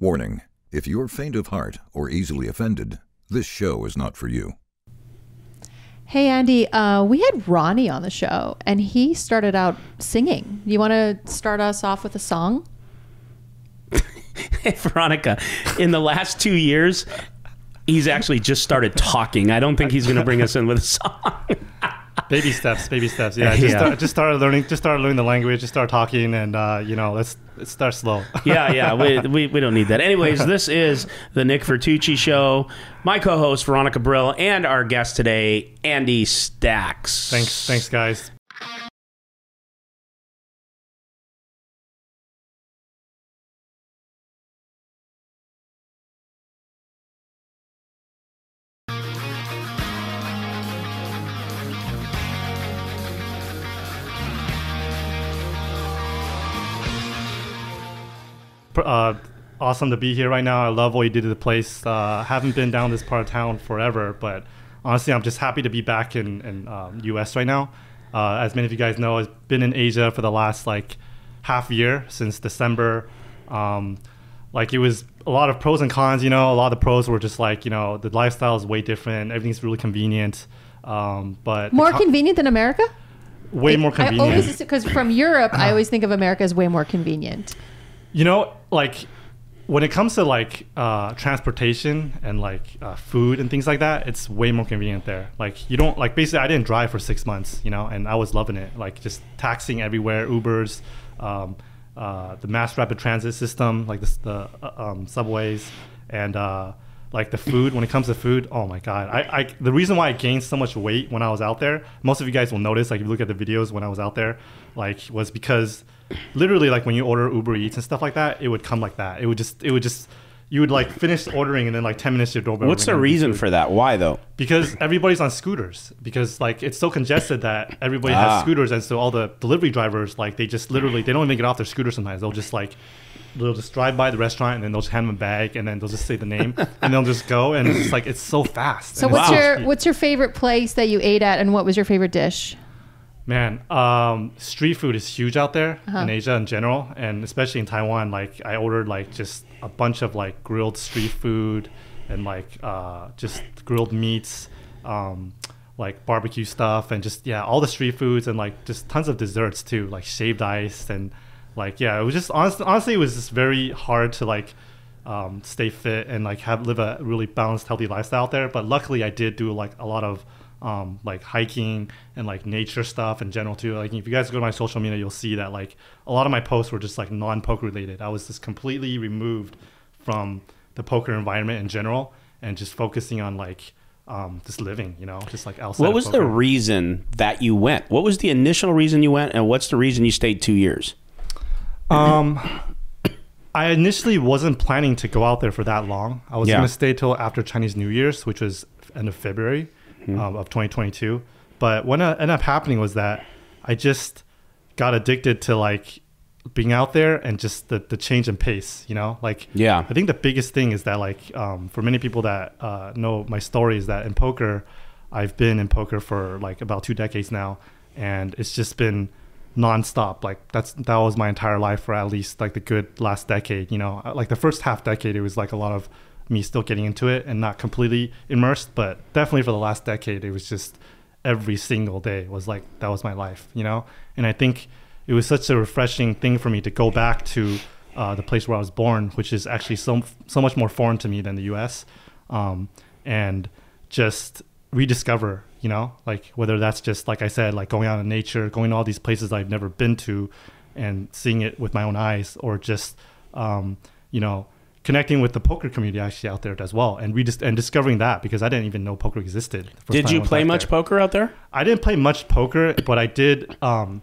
Warning if you're faint of heart or easily offended, this show is not for you. Hey, Andy, uh, we had Ronnie on the show and he started out singing. You want to start us off with a song? Hey, Veronica, in the last two years, he's actually just started talking. I don't think he's going to bring us in with a song. Baby steps, baby steps. Yeah, just, Yeah. Start, just started learning, just started learning the language, just start talking, and uh, you know, let's let's start slow. yeah, yeah, we, we, we don't need that. Anyways, this is the Nick Vertucci Show. My co host, Veronica Brill, and our guest today, Andy Stacks. thanks, thanks, guys. Uh, awesome to be here right now. I love what you did to the place. Uh, haven't been down this part of town forever, but honestly, I'm just happy to be back in, in um, U.S. right now. Uh, as many of you guys know, I've been in Asia for the last like half year since December. Um, like it was a lot of pros and cons. You know, a lot of the pros were just like you know the lifestyle is way different. Everything's really convenient. Um, but More con- convenient than America? way more convenient. because from Europe, I always think of America as way more convenient. You know, like when it comes to like uh, transportation and like uh, food and things like that, it's way more convenient there. Like you don't like basically I didn't drive for six months, you know, and I was loving it. Like just taxing everywhere, Ubers, um, uh, the mass rapid transit system, like the, the uh, um, subways, and uh, like the food. When it comes to food, oh my god! I, I the reason why I gained so much weight when I was out there, most of you guys will notice, like if you look at the videos when I was out there, like was because literally like when you order Uber Eats and stuff like that, it would come like that. It would just it would just you would like finish ordering and then like ten minutes your doorbell. What's the reason for that? Why, though? Because everybody's on scooters. Because like it's so congested that everybody Ah. has scooters, and so all the delivery drivers like they just literally they don't even get off their scooter sometimes. They'll just like they'll just drive by the restaurant and then they'll just hand them a bag and then they'll just say the name and they'll just go and it's just like it's so fast. So And what's it's so your what's your favorite place that you ate at, and what was your favorite dish? Man, um, street food is huge out there Uh-huh. in Asia in general, and especially in Taiwan. Like, I ordered like just a bunch of like grilled street food and like uh, just grilled meats, um, like barbecue stuff, and just yeah, all the street foods and like just tons of desserts too, like shaved ice and like yeah, it was just honestly, honestly, it was just very hard to like um, stay fit and like have live a really balanced, healthy lifestyle out there. But luckily, I did do like a lot of um, like hiking and like nature stuff in general too. Like if you guys go to my social media, you'll see that like a lot of my posts were just like non-poker related. I was just completely removed from the poker environment in general and just focusing on like um, just living, you know, just like outside. What was the reason that you went? What was the initial reason you went, and what's the reason you stayed two years? Um, I initially wasn't planning to go out there for that long. I was Yeah. going to stay till after Chinese New Year's, which was end of February um, of 2022. But what ended up happening was that I just got addicted to like being out there and just the, the change in pace, you know? Like, Yeah. I think the biggest thing is that, like, um, for many people that uh, know my story, is that in poker, I've been in poker for like about two decades now, and it's just been nonstop. Like that's that was my entire life for at least like the good last decade. You know, Uh, like the first half decade, it was like a lot of me still getting into it and not completely immersed, but definitely for the last decade, it was just every single day was like that was my life. You know, and I think it was such a refreshing thing for me to go back to uh, the place where I was born, which is actually so so much more foreign to me than the U.S. Um, and just rediscover, you know, like whether that's just like I said, like going out in nature, going to all these places I've never been to, and seeing it with my own eyes, or just um, you know connecting with the poker community actually out there as well, and we just and discovering that because I didn't even know poker existed. Did you play much there. poker out there? I didn't play much poker, but I did um,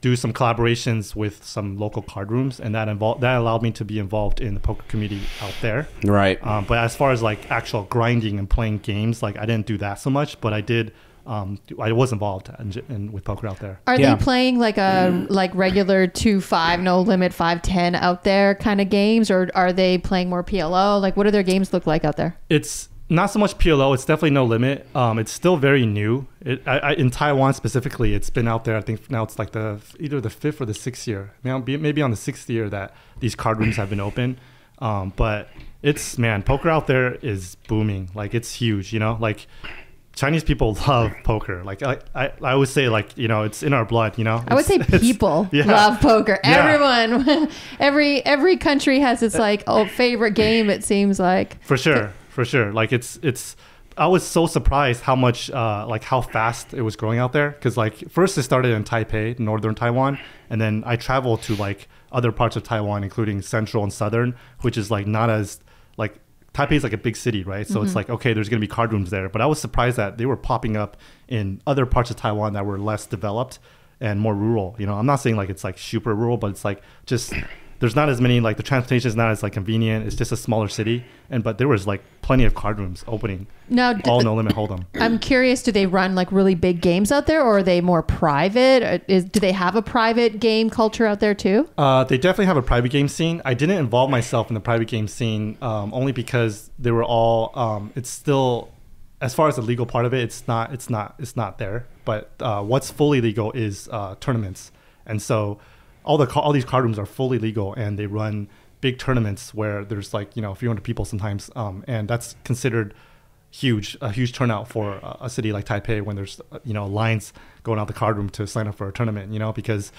do some collaborations with some local card rooms, and that involved that allowed me to be involved in the poker community out there. Right. Um, but as far as like actual grinding and playing games, like I didn't do that so much, but I did. Um, I was involved in, in, with poker out there. Are Yeah. they playing like a like regular two five no limit five ten out there kind of games, or are they playing more PLO? Like, what do their games look like out there? It's not so much PLO. It's definitely no limit. Um, it's still very new. It, I, I, in Taiwan specifically, it's been out there. I think now it's like the either the fifth or the sixth year. Maybe maybe on the sixth year that these card rooms have been open. Um, but it's man, poker out there is booming. Like it's huge. You know, like Chinese people love poker. Like I, I, I always say, like you know, it's in our blood. You know, I would say It's- it's- people yeah. love poker. Yeah. Everyone, every every country has its like oh favorite game. It seems like for sure, for sure. Like it's it's. I was so surprised how much, uh, like how fast it was growing out there. Because like first it started in Taipei, northern Taiwan, and then I traveled to like other parts of Taiwan, including central and southern, which is like not as like Taipei is like a big city, right? So it's mm-hmm. like okay, there's gonna be card rooms there. But I was surprised that they were popping up in other parts of Taiwan that were less developed and more rural. You know, I'm not saying like it's like super rural, but it's like just there's not as many like the transportation is not as like convenient. It's just a smaller city, and but there was like plenty of card rooms opening. now. All no limit hold'em. I'm curious. Do they run like really big games out there, or are they more private? Is do they have a private game culture out there too? Uh, they definitely have a private game scene. I didn't involve myself in the private game scene um, only because they were all. Um, it's still, as far as the legal part of it, it's not. It's not. It's not there. But uh, what's fully legal is uh, tournaments, and so all the all these card rooms are fully legal, and they run big tournaments where there's like you know a few hundred people sometimes, um, and that's considered huge a huge turnout for a, city like Taipei when there's you know lines going out the card room to sign up for a tournament you know because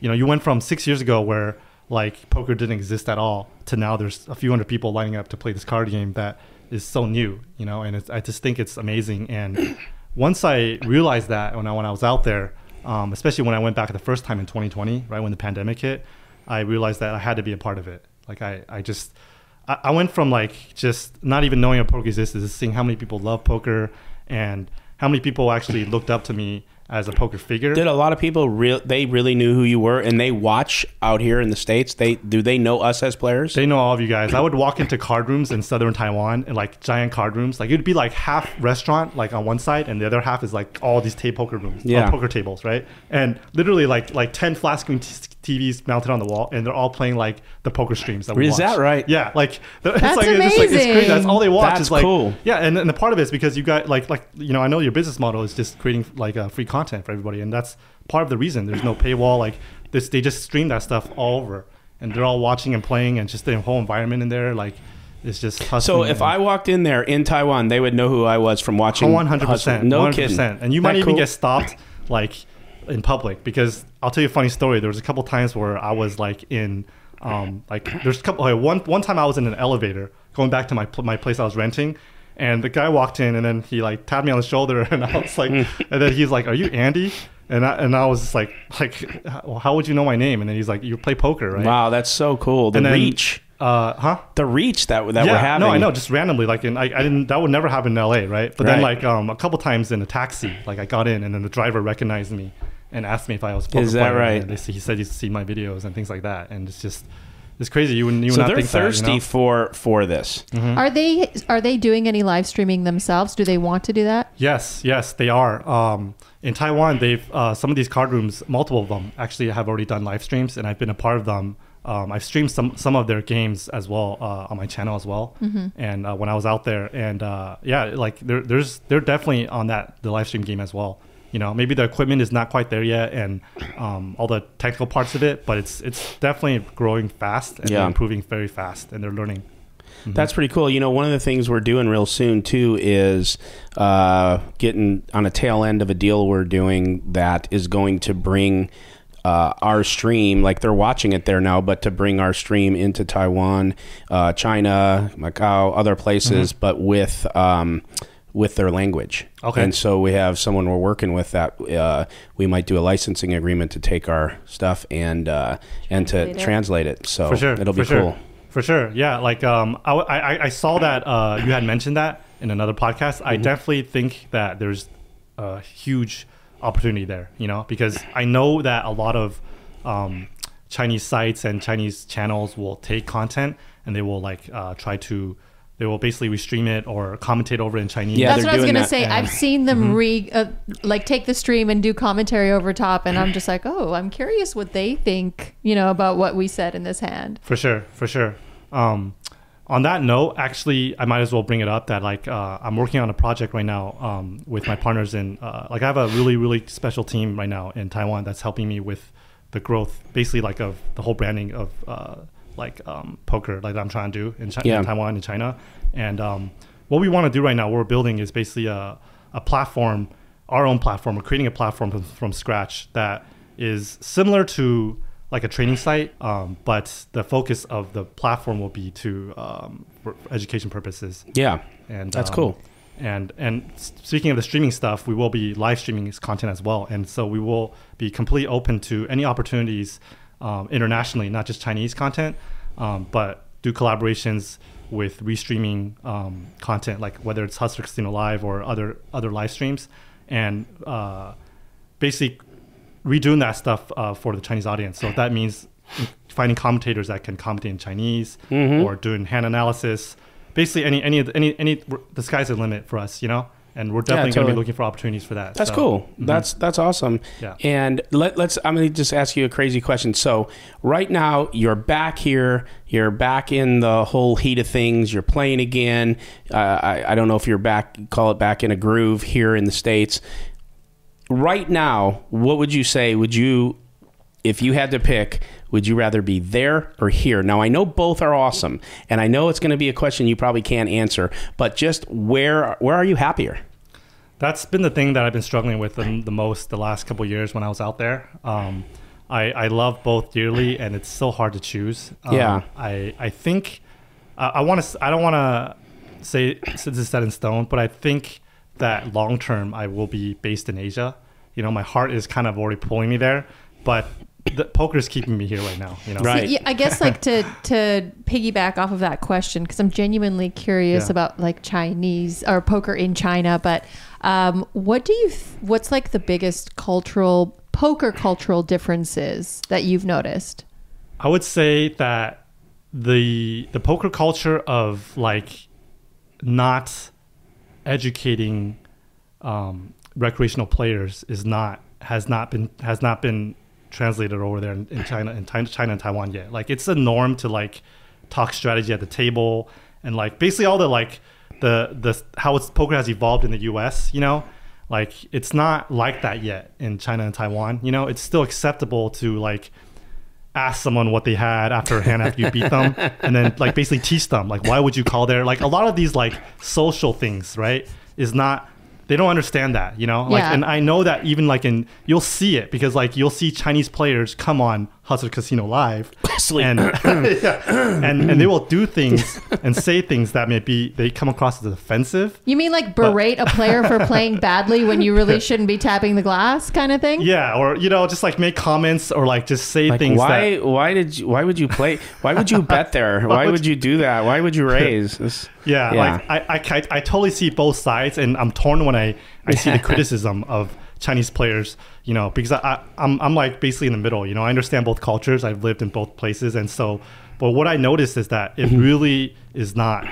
you know you went from 6 years ago where like poker didn't exist at all to now there's a few hundred people lining up to play this card game that is so new you know and I just think it's amazing. And once I realized that when I when I was out there um, especially when I went back the first time in 2020 right when the pandemic hit I realized that I had to be a part of it. Like I I just I, I went from like just not even knowing what poker existed to seeing how many people love poker and how many people actually looked up to me as a poker figure. Did a lot of people real? They really knew who you were, and they watch out here in the states. They do they know us as players? They know all of you guys. I would walk into card rooms in southern Taiwan and like giant card rooms. Like it'd be like half restaurant, like on one side, and the other half is like all these tape poker rooms, Yeah. Uh, poker tables, right? And literally like like ten t- TVs mounted on the wall, and they're all playing like the poker streams that we Is watch. that right? Yeah, like the- it's That's like it's, just, like, it's crazy. amazing. That's all they watch. That's is like cool. yeah, and, and the part of it is because you got like like you know I know your business model is just creating like uh, free content for everybody, and that's part of the reason. There's no paywall. Like this, they just stream that stuff all over, and they're all watching and playing, and just the whole environment in there, like it's just. So if and- I walked in there in Taiwan, they would know who I was from watching. one hundred Hustle. percent, No one hundred kidding. and you might even cool? get stopped like in public because I'll tell you a funny story. There was a couple times where I was like in, um, like there's a couple. Okay, one one time I was in an elevator going back to my my place I was renting. And the guy walked in, and then he like tapped me on the shoulder, and I was like, and then he's like, "Are you Andy?" And I and I was just like, like, how how would you know my name? And then he's like, "You play poker, right?" Wow, that's so cool. The And then- reach, Uh, huh? the reach that that we're having. no, I know, just randomly, like, in, I, I didn't, that would never happen in LA, right? But then, like, um, a couple times in a taxi, like, I got in, and then the driver recognized me and asked me if I was a poker Is that player, right? And they, he said he's seen my videos and things like that, and it's just, it's crazy. You wouldn't, you would So not they're think that, you thirsty know? for for this. Mm-hmm. Are they are they doing any live streaming themselves? Do they want to do that? Yes, yes, they are. Um, in Taiwan, they've uh, some of these card rooms, multiple of them actually have already done live streams, and I've been a part of them. Um, I've streamed some some of their games as well uh, on my channel as well. And uh, when I was out there, and uh, yeah, like there's they're definitely on that the live stream game as well. You know, maybe the equipment is not quite there yet, and um, all the technical parts of it, but it's it's definitely growing fast and Yeah. improving very fast, and they're learning. That's pretty cool. You know, one of the things we're doing real soon too is uh, getting on a tail end of a deal we're doing that is going to bring uh, our stream, like they're watching it there now, but to bring our stream into Taiwan, uh, China, Macau, other places, but with. Um, with their language, Okay. and so we have someone we're working with that uh, we might do a licensing agreement to take our stuff and uh, and to Translate it. translate it. So for sure it'll be for sure. cool. for sure yeah like um I, I, I saw that uh you had mentioned that in another podcast Mm-hmm. i definitely think that there's a huge opportunity there you know because i know that a lot of um chinese sites and chinese channels will take content and they will like uh try to they will basically restream it or commentate over it in chinese Yeah, That's what I was doing gonna that. say. And- I've seen them re uh, like take the stream and do commentary over top, and I'm just like, oh, I'm curious what they think, you know, about what we said in this hand. For sure, for sure. Um, on that note, actually, I might as well bring it up that like uh, I'm working on a project right now um, with my partners in uh, like I have a really really special team right now in Taiwan that's helping me with the growth, basically like of the whole branding of uh, like um, poker like I'm trying to do in, Chi- Yeah. in Taiwan and China. And um, what we want to do right now, what we're building is basically a, a platform, our own platform. We're creating a platform from, from scratch that is similar to like a training site, um, but the focus of the platform will be to um, for education purposes. Yeah. And That's um, cool. And and speaking of the streaming stuff, we will be live streaming this content as well, and so we will be completely open to any opportunities um, internationally, not just Chinese content, um, but do collaborations with restreaming um, content, like whether it's Hustler Casino Live or other other live streams, and uh, basically redoing that stuff uh, for the Chinese audience. So that means finding commentators that can commentate in Chinese Mm-hmm. or doing hand analysis. Basically, any any any any the sky's the limit for us, you know. And we're definitely going to be looking for opportunities for that. That's So, cool. mhm. That's that's awesome. Yeah. And let, let's. I'm going to just ask you a crazy question. So right now you're back here. You're back in the whole heat of things. You're playing again. Uh, I, I don't know if you're back. Call it back in a groove here in the states. Right now, what would you say? Would you, if you had to pick, would you rather be there or here? Now I know both are awesome, and I know it's going to be a question you probably can't answer. But just where where are you happier? That's been the thing that I've been struggling with the, the most the last couple of years when I was out there. Um, I, I love both dearly, and it's so hard to choose. Um, Yeah. I I think I, I want to. I don't want to say since it's set in stone, but I think that long term I will be based in Asia. You know, my heart is kind of already pulling me there, but the poker is keeping me here right now. You know, Right. Yeah, I guess like to to piggyback off of that question because I'm genuinely curious Yeah. about like Chinese or poker in China. But um, what do you? Th- what's like the biggest cultural poker cultural differences that you've noticed? I would say that the the poker culture of like not educating um, recreational players is not has not been has not been translated over there in, in China in China, China and Taiwan yet. Like it's a norm to like talk strategy at the table and like basically all the like the the how it's poker has evolved in the U.S. You know, like it's not like that yet in China and Taiwan. You know, it's still acceptable to like ask someone what they had after a hand after you beat them and then like basically teach them like why would you call there like a lot of these like social things right is not they don't understand that you know like Yeah. and i know that even like in you'll see it because like you'll see chinese players come on hustler casino live Sleep. and yeah, and and they will do things and say things that may be they come across as offensive You mean like berate a player for playing badly when you really shouldn't be tapping the glass, kind of thing? yeah or you know just like make comments or like just say Like things why that why did you why would you play why would you bet there why would would you do that why would you raise this Yeah, Yeah. like I, I, I, I totally see both sides, and I'm torn when I, I see the criticism of Chinese players, you know, because I, I, I'm, I'm like basically in the middle, you know, I understand both cultures, I've lived in both places, and so, but what I noticed is that it Mm-hmm. really is not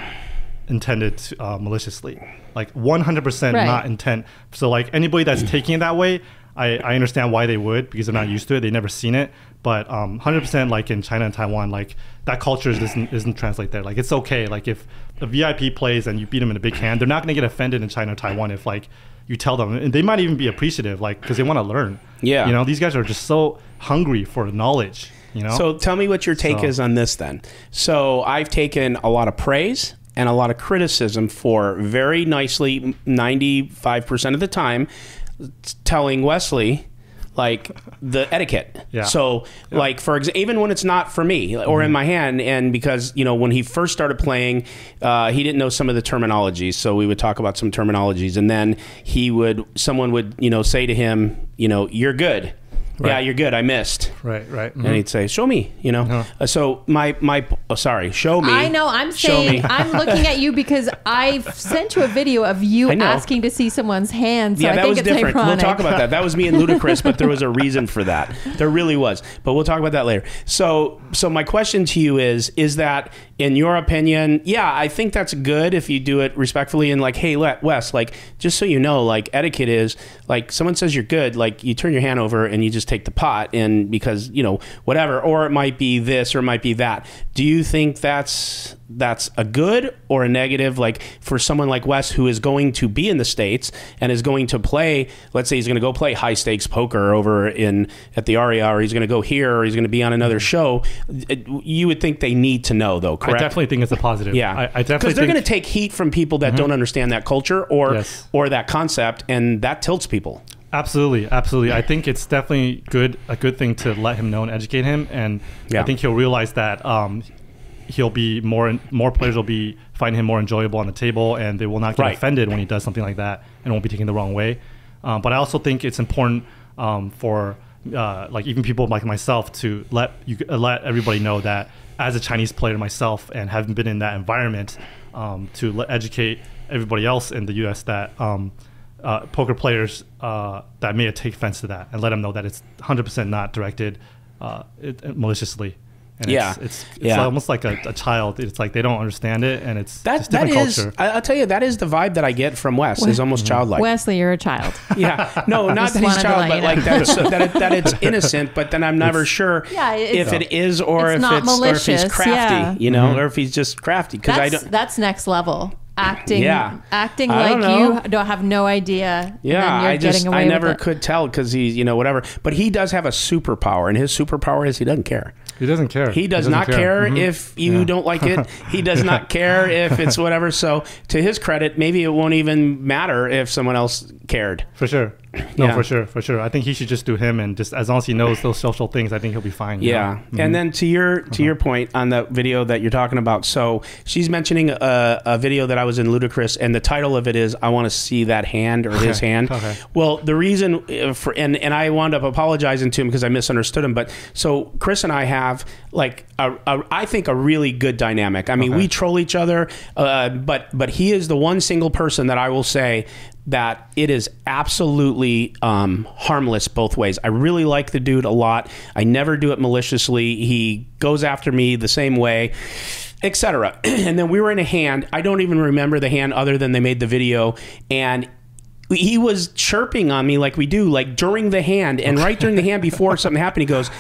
intended to, uh, maliciously, like 100% Right. not intent. So, like anybody that's Mm. taking it that way, I, I understand why they would because they're not used to it, they've never seen it. But um, 100% like in China and Taiwan, like that culture doesn't doesn't translate there. Like it's okay. Like if a VIP plays and you beat them in a big hand, they're not going to get offended in China or Taiwan if like you tell them, and they might even be appreciative, like because they want to learn. Yeah. you know, these guys are just so hungry for knowledge. You know, So tell me what your take So- is on this then. So I've taken a lot of praise and a lot of criticism for very nicely 95% of the time telling Wesley like the etiquette. Yeah. So like for example, even when it's not for me or in my hand and because you know when he first started playing uh, he didn't know some of the terminologies so we would talk about some terminologies and then he would someone would you know say to him you know you're good. Yeah, you're good. I missed right, right. and he'd say, "Show me," you know. Uh-huh. Uh, so my my oh, sorry, show me. I know. I'm saying. I'm looking at you because I've sent you a video of you asking to see someone's hands. So yeah, I that think was it's different. ironic. We'll talk about that. That was me and Ludacris, but there was a reason for that. There really was. But we'll talk about that later. So, so my question to you is: Is that, in your opinion, yeah, I think that's good if you do it respectfully and like, hey, let Wes, like, just so you know, like etiquette is like someone says you're good, like you turn your hand over and you just just take the pot and because you know whatever, or it might be this or it might be that. Do you think that's that's a good or a negative? Like for someone like Wes who is going to be in the states and is going to play, let's say he's going to go play high stakes poker over in at the Aria, or he's going to go here, or he's going to be on another show. You would think they need to know though, correct? I definitely think it's a positive. Yeah, I, I definitely because they're going to take heat from people that mm-hmm. don't understand that culture or Yes. or that concept, and that tilts people. Absolutely, absolutely. I think it's definitely good a good thing to let him know and educate him, and Yeah. I think he'll realize that um, he'll be more more players will be finding him more enjoyable on the table, and they will not get Right. offended when he does something like that, and won't be taken the wrong way. Um, but I also think it's important um, for uh, like even people like myself to let you uh, let everybody know that as a Chinese player myself and having been in that environment, um, to let, educate everybody else in the U.S. that. Uh, poker players uh, that may take offense to that and let them know that it's 100% not directed uh, it, maliciously. And Yeah. it's, it's, it's Yeah. almost like a, a child. It's like they don't understand it, and it's That it's different is, culture. I, I'll tell you, that is the vibe that I get from Wes. Is almost childlike. Wesley, you're a child. Yeah, no, not that he's wanted child, but you like know. that's that, it, that it's innocent. But then I'm never sure Yeah, if it is or it's if not it's or if he's crafty, yeah. you know, Mm-hmm. or if he's just crafty. Because I don't. that's next level. Acting, Yeah. acting I like don't you don't have no idea. Yeah, I just getting away I never could tell because he's you know whatever. But he does have a superpower, and his superpower is he doesn't care. He doesn't care. He does doesn't not care, Mhm. if you Yeah. don't like it. He does not care if it's whatever. So to his credit, maybe it won't even matter if someone else cared. for sure. No, Yeah. for sure, for sure. I think he should just do him, and just as long as he knows those social things, I think he'll be fine. Yeah? Mhm. and then to your to your point on the video that you're talking about, so she's mentioning a, a video that I was in Ludacris, and the title of it is "I want to see that hand or his hand." okay. Well, the reason uh, for and and I wound up apologizing to him because I misunderstood him. But so Chris and I have like a, a I think a really good dynamic. I mean, Okay. we troll each other, uh, but but he is the one single person that I will say that it is absolutely um, harmless both ways. I really like the dude a lot. I never do it maliciously. He goes after me the same way, etc. and then we were in a hand. I don't even remember the hand other than they made the video and he was chirping on me like we do like during the hand and right during the hand before something happened he goes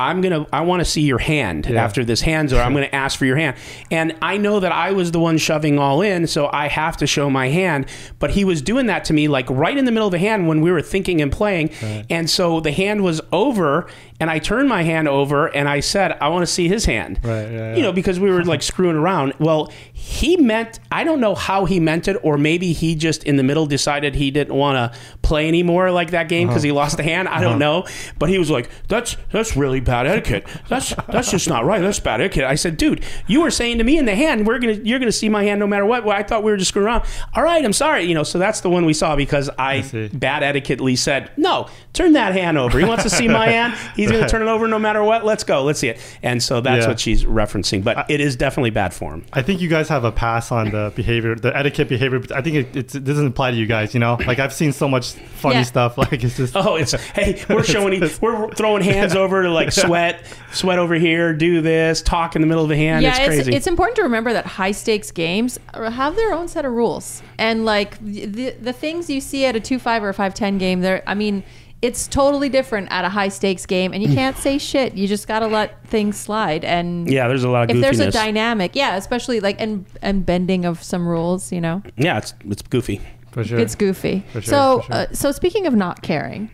I'm gonna. I want to see your hand Yeah. after this hand's over. I'm gonna ask for your hand, and I know that I was the one shoving all in, so I have to show my hand. But he was doing that to me, like right in the middle of the hand when we were thinking and playing, and so the hand was over, and I turned my hand over, and I said, "I want to see his hand." Right, yeah, You know, because we were like screwing around. Well, he meant. I don't know how he meant it, or maybe he just in the middle decided he didn't want to play anymore like that game uh-huh. because he lost the hand. I don't uh-huh. know, but he was like, "That's that's really bad etiquette. That's that's just not right. That's bad etiquette." I said, "Dude, you were saying to me in the hand, we're gonna you're gonna see my hand no matter what. Well, I thought we were just screwing around. All right, I'm sorry. You know, so that's the one we saw because I, see. bad etiquetely said, "No, turn that hand over. He wants to see my hand. He's gonna turn it over no matter what. Let's go. Let's see it." And so that's Yeah. what she's referencing, but it is definitely bad form. I think you guys have a pass on the behavior, the etiquette behavior. I think it, it's, it doesn't apply to you guys. You know, like I've seen so much funny Yeah. stuff. Like it's just Oh, it's hey, we're showing, we're throwing hands over to like sweat, sweat over here, do this, talk in the middle of the hand. yeah, it's it's, crazy. it's important to remember that high stakes games have their own set of rules, and like the the things you see at a two five or a five ten game, there. I mean, it's totally different at a high stakes game, and you can't say shit. You just gotta let things slide. And yeah, there's a lot of if goofiness. there's a dynamic, yeah, especially like and and bending of some rules, you know, yeah, it's it's goofy. for sure. it's goofy. For sure, so for sure. uh, so speaking of not caring,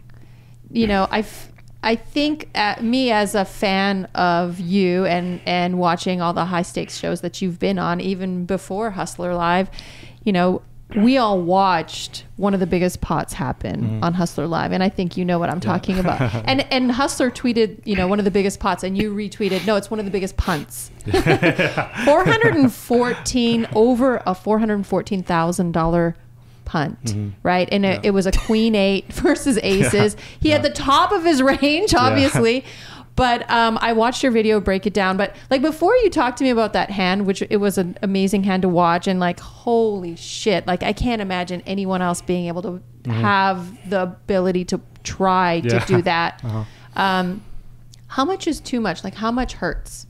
you know, I. I think at me as a fan of you and and watching all the high stakes shows that you've been on, even before Hustler Live, you know, we all watched one of the biggest pots happen Mm-hmm. on Hustler Live, and I think you know what I'm talking about. and and Hustler tweeted, you know, one of the biggest pots, and you retweeted, no, it's one of the biggest punts. 414 over a 414 thousand dollar punt, Mm-hmm. right? And it, it was a queen eight versus aces. He had the top of his range, obviously. But um, I watched your video break it down. But like before you talked to me about that hand, which it was an amazing hand to watch, and like holy shit, like I can't imagine anyone else being able to have the ability to try to Mm-hmm. Yeah. do that. Um, how much is too much? Like how much hurts?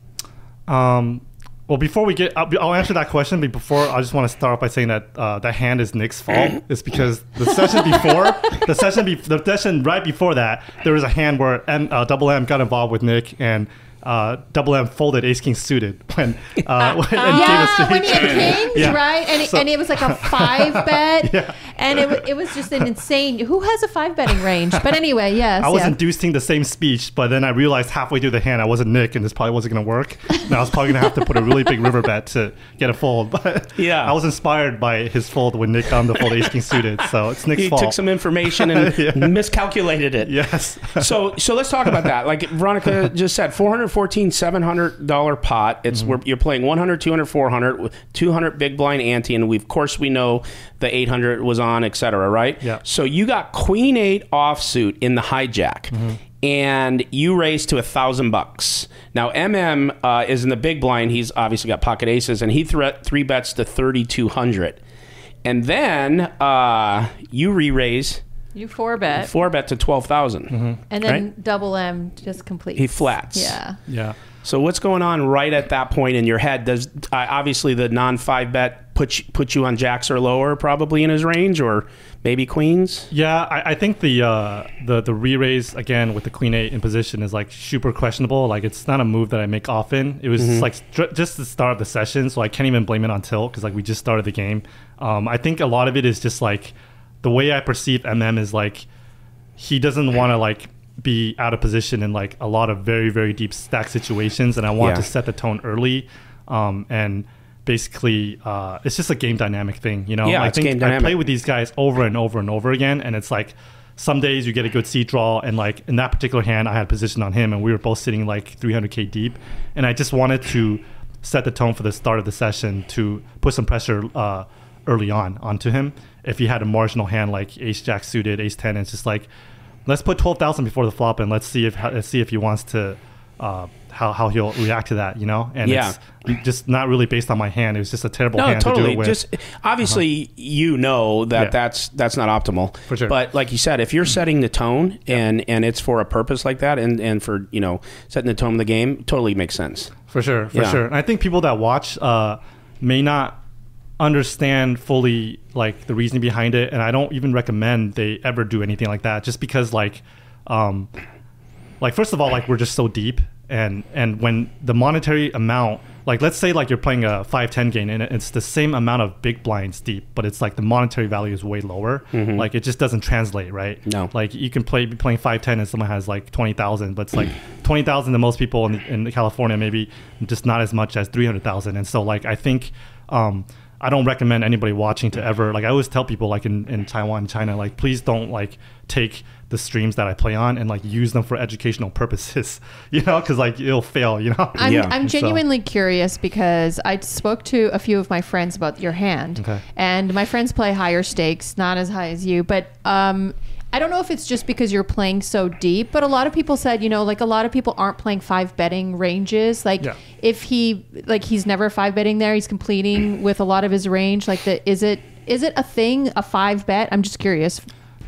Um, Well, before we get, I'll, I'll answer that question. But before, I just want to start off by saying that uh, that hand is Nick's fault. it's because the session before, the session, be, the session right before that, there was a hand where M, uh, Double M got involved with Nick and. Uh, Double M folded Ace King suited when, uh, when and gave us Yeah, when he had kings, Yeah. right? And it, So- and it was like a five bet, Yeah. And it, it was just an insane. Who has a five betting range? But anyway, yes, I was yeah. inducing the same speech, but then I realized halfway through the hand I wasn't Nick, and this probably wasn't going to work. And I was probably going to have to put a really big river bet to get a fold. But Yeah. I was inspired by his fold when Nick got the fold Ace King suited. So it's Nick's He fault. took some information and Yeah. miscalculated it. yes. so so let's talk about that. Like Veronica just said, 414 700 dollar pot. It's Mm-hmm. where you're playing 100, 200, 400 200 big blind ante, and we of course we know the 800 was on, etc. Right? Yeah. So you got Queen Eight offsuit in the hijack. Mm-hmm. And you raised to a thousand bucks. Now MM uh, is in the big blind. He's obviously got pocket aces, and he thre- three bets to thirty two hundred. And then uh, you re-raise you four bet, four bet to twelve and then right. double M just complete. He flats. Yeah. Yeah. So what's going on right at that point in your head? Does uh, obviously the non five bet put you, put you on jacks or lower, probably in his range, or maybe queens? Yeah, I, I think the uh, the the re-raise again with the queen eight in position is like super questionable. Like it's not a move that I make often. It was Mm-hmm. just like just the start of the session, so I can't even blame it on tilt because like we just started the game. Um, I think a lot of it is just like the way I perceive MM is like he doesn't want to like be out of position in like a lot of very very deep stack situations, and I want Yeah. to set the tone early. Um, and basically, uh, it's just a game dynamic thing, you know. Yeah, I it's think I play with these guys over and over and over again, and it's like some days you get a good seed draw, and like in that particular hand, I had position on him, and we were both sitting like 300k deep, and I just wanted to set the tone for the start of the session to put some pressure uh, early on onto him. If he had a marginal hand like Ace Jack suited, Ace Ten, it's just like let's put 12,000 before the flop, and let's see if let's see if he wants to. Uh, how, how he'll react to that, you know, and Yeah. it's just not really based on my hand. It was just a terrible No, hand to do totally. it with. Just obviously, you know that Yeah. that's that's not optimal. For sure. But like you said, if you're setting the tone and and it's for a purpose like that, and and for you know setting the tone of the game, totally makes sense. For sure, for Yeah. sure. And I think people that watch uh, may not understand fully like the reasoning behind it, and I don't even recommend they ever do anything like that, just because like, um, like first of all, like we're just so deep, and and when the monetary amount, like let's say like you're playing a five ten game, and it's the same amount of big blinds deep, but it's like the monetary value is way lower. Like it just doesn't translate, right? No. Like you can play be playing five ten and someone has like twenty thousand, but it's like twenty thousand to most people in, in California, maybe just not as much as three hundred thousand. And so like I think um, I don't recommend anybody watching to ever like I always tell people like in, in Taiwan, China, like please don't like take the streams that I play on and like use them for educational purposes, you know, because like it'll fail, you know. I'm, Yeah. I'm So- genuinely curious because I spoke to a few of my friends about your hand, Okay. and my friends play higher stakes, not as high as you, but um, I don't know if it's just because you're playing so deep, but a lot of people said, you know, like a lot of people aren't playing five betting ranges. Like Yeah. if he, like he's never five betting there, he's completing with a lot of his range. Like the, is it, is it a thing, a five bet? I'm just curious.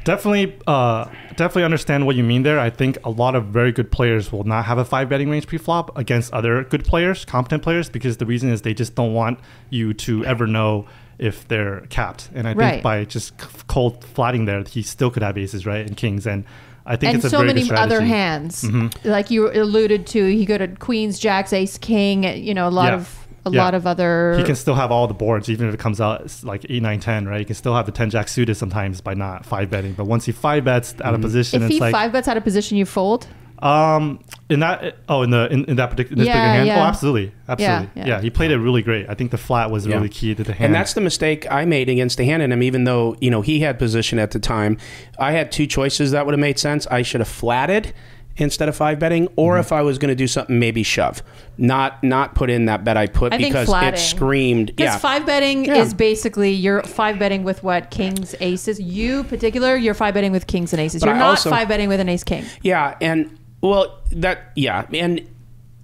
definitely uh definitely understand what you mean there i think a lot of very good players will not have a five betting range pre-flop against other good players competent players because the reason is they just don't want you to ever know if they're capped and i think by just cold flatting there he still could have aces right and kings and i think and it's a so very many other hands, Mm-hmm. like you alluded to, he go to queens, jacks, ace, king. You know, a lot Yeah. of a Yeah. lot of other. he can still have all the boards even if it comes out like 8 9 10 right he can still have the 10 jack suited sometimes by not five betting but once he five bets out of position if he like five bets out of position, you fold. Um, in that oh, in the in, in that particular this Yeah, bigger hand. yeah. Oh, absolutely, absolutely. Yeah, Yeah, yeah. he played it really great. I think the flat was Yeah. really key to the hand. And that's the mistake I made against the hand in him, even though, you know, he had position at the time. I had two choices that would have made sense. I should have flatted instead of five betting, or Mm-hmm. if I was going to do something, maybe shove. Not not put in that bet I put I because flatting. it screamed. Yeah. five betting Yeah. is basically you're five betting with what kings, aces. You particular, you're five betting with kings and aces. But you're I not also- five betting with an ace king. Yeah, and well, that yeah, and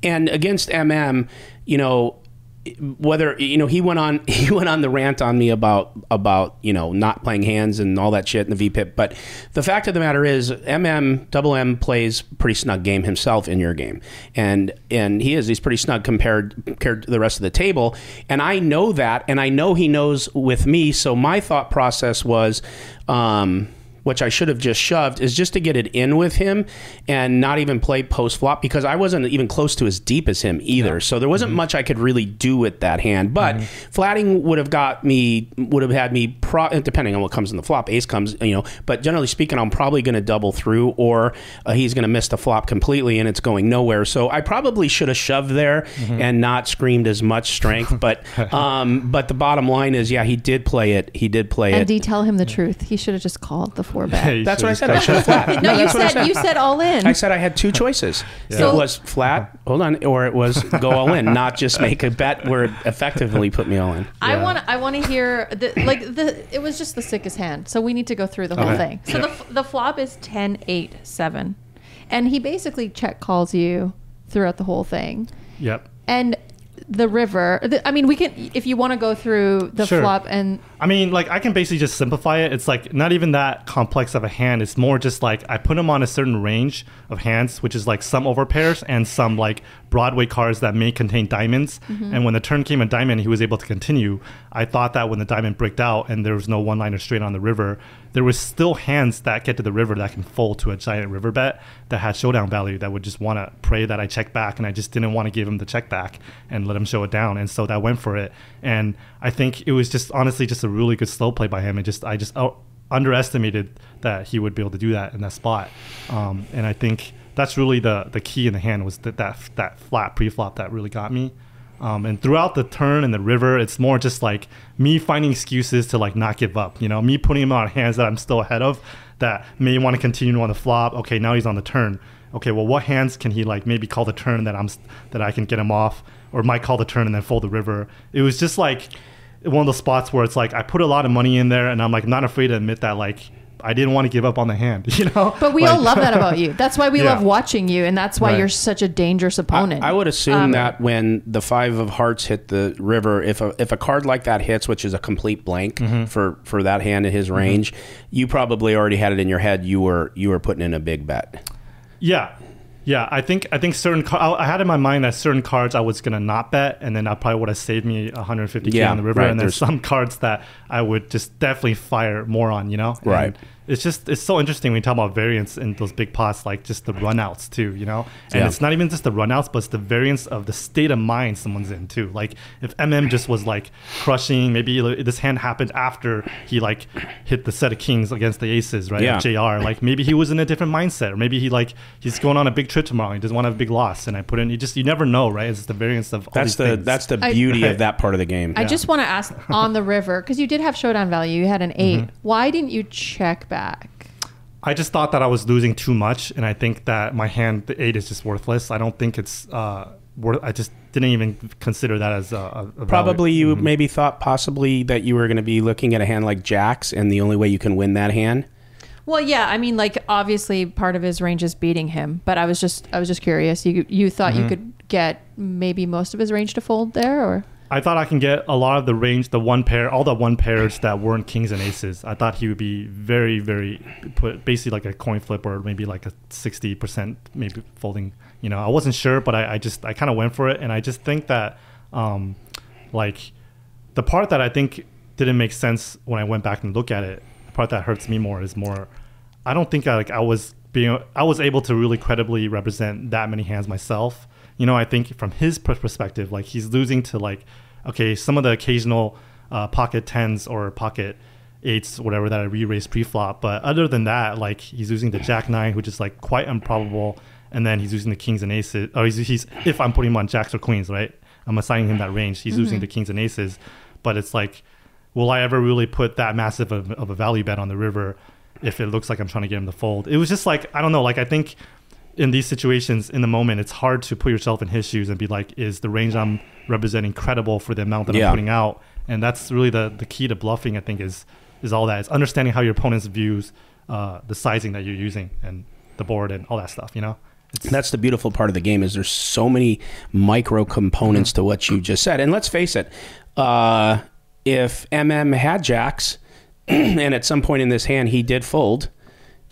and against MM, you know, whether you know he went on he went on the rant on me about about you know not playing hands and all that shit in the VPIP, but the fact of the matter is, MM Double M plays pretty snug game himself in your game, and and he is he's pretty snug compared compared to the rest of the table, and I know that, and I know he knows with me. So my thought process was. Um, which I should have just shoved, is just to get it in with him and not even play post flop because I wasn't even close to as deep as him either. So there wasn't much I could really do with that hand. But flatting would have got me, would have had me, pro- depending on what comes in the flop, ace comes, you know. But generally speaking, I'm probably going to double through or uh, he's going to miss the flop completely and it's going nowhere. So I probably should have shoved there and not screamed as much strength. but um, but the bottom line is, yeah, he did play it. He did play it. And it. D, tell him the truth. He should have just called the four Yeah, bet. you That's what I said. I should have flat. No, you that's what I said you said all in. I said I had two choices. So- it was flat, hold on, or it was go all in, not just make a bet where it effectively put me all in. I want I want to hear the like the it was just the sickest hand. So we need to go through the whole Okay. thing. So the the flop is 10 8 7. And he basically check calls you throughout the whole thing. Yep. And the river, I mean we can if you want to go through the Sure. flop and I mean, like I can basically just simplify it. It's like not even that complex of a hand. It's more just like I put him on a certain range of hands, which is like some overpairs and some like Broadway cards that may contain diamonds. Mm-hmm. And when the turn came a diamond, he was able to continue. I thought that when the diamond bricked out and there was no one liner straight on the river, there was still hands that get to the river that can fold to a giant river bet that had showdown value that would just want to pray that I check back and I just didn't want to give him the check back and let him show it down. And so that went for it. And I think it was just honestly just a really good slow play by him. And just I just out, underestimated that he would be able to do that in that spot. Um, and I think that's really the the key in the hand was that that, that flat pre-flop that really got me. Um, and throughout the turn and the river, it's more just like me finding excuses to like not give up. You know, me putting him on hands that I'm still ahead of that may want to continue on the flop. Okay, now he's on the turn. Okay, well, what hands can he like maybe call the turn that I'm that I can get him off, or might call the turn and then fold the river. It was just like one of those spots where it's like I put a lot of money in there, and I'm like not afraid to admit that like I didn't want to give up on the hand. You know, but we Like- all love that about you. That's why we Yeah. love watching you and that's why Right. you're such a dangerous opponent. I, I would assume Um, that when the five of hearts hit the river, if a if a card like that hits, which is a complete blank Mm-hmm. for for that hand in his range, you probably already had it in your head. You were you were putting in a big bet. Yeah, yeah. I think I think certain. Car- I I had in my mind that certain cards I was gonna not bet, and then that probably would have saved me 150k Yeah, on the river. right, And then there's- some cards that I would just definitely fire more on. You know, And Right. It's just it's so interesting when you talk about variance in those big pots, like just the runouts too. You know, and Yeah. it's not even just the runouts, but it's the variance of the state of mind someone's in too. Like if MM just was like crushing, maybe this hand happened after he like hit the set of kings against the aces, right? Yeah. JR. Like maybe he was in a different mindset, or maybe he like he's going on a big trip tomorrow. He doesn't want to have a big loss, and I put in. You just you never know, right? It's the variance of all That's these the things. that's the beauty Right. of that part of the game. I just want to ask on the river because you did have showdown value. You had an 8 Mm-hmm. Why didn't you check back? I just thought that I was losing too much, and I think that my hand, the eight, is just worthless. I don't think it's uh, worth. I just didn't even consider that as a, a a value. Probably you Mhm. maybe thought possibly that you were going to be looking at a hand like jacks, and the only way you can win that hand. Well, yeah, I mean, like obviously part of his range is beating him, but I was just I was just curious. You you thought Mm-hmm. you could get maybe most of his range to fold there, or I thought I can get a lot of the range, the one pair, all the one pairs that weren't kings and aces. I thought he would be very, very put basically like a coin flip or maybe like a sixty percent maybe folding. You know, I wasn't sure, but I, I just I kind of went for it, and I just think that um, like the part that I think didn't make sense when I went back and look at it, the part that hurts me more is more. I don't think I, like I was being I was able to really credibly represent that many hands myself. You know, I think from his perspective, like he's losing to like okay, some of the occasional uh, pocket tens or pocket eights, whatever that I re-raised pre-flop. But other than that, like he's using the jack nine, which is like quite improbable, and then he's using the kings and aces. Or he's, he's if I'm putting him on jacks or queens, right? I'm assigning him that range. He's using the kings and aces, but it's like, will I ever really put that massive of, of a value bet on the river if it looks like I'm trying to get him to fold? It was just like I don't know. Like I think in these situations in the moment it's hard to put yourself in his shoes and be like is the range i'm representing credible for the amount that Yeah. i'm putting out and that's really the the key to bluffing i think is is all that it's understanding how your opponent's views uh, the sizing that you're using and the board and all that stuff you know That's the beautiful part of the game is there's so many micro components to what you just said. And let's face it, uh, if MM had jacks and at some point in this hand he did fold,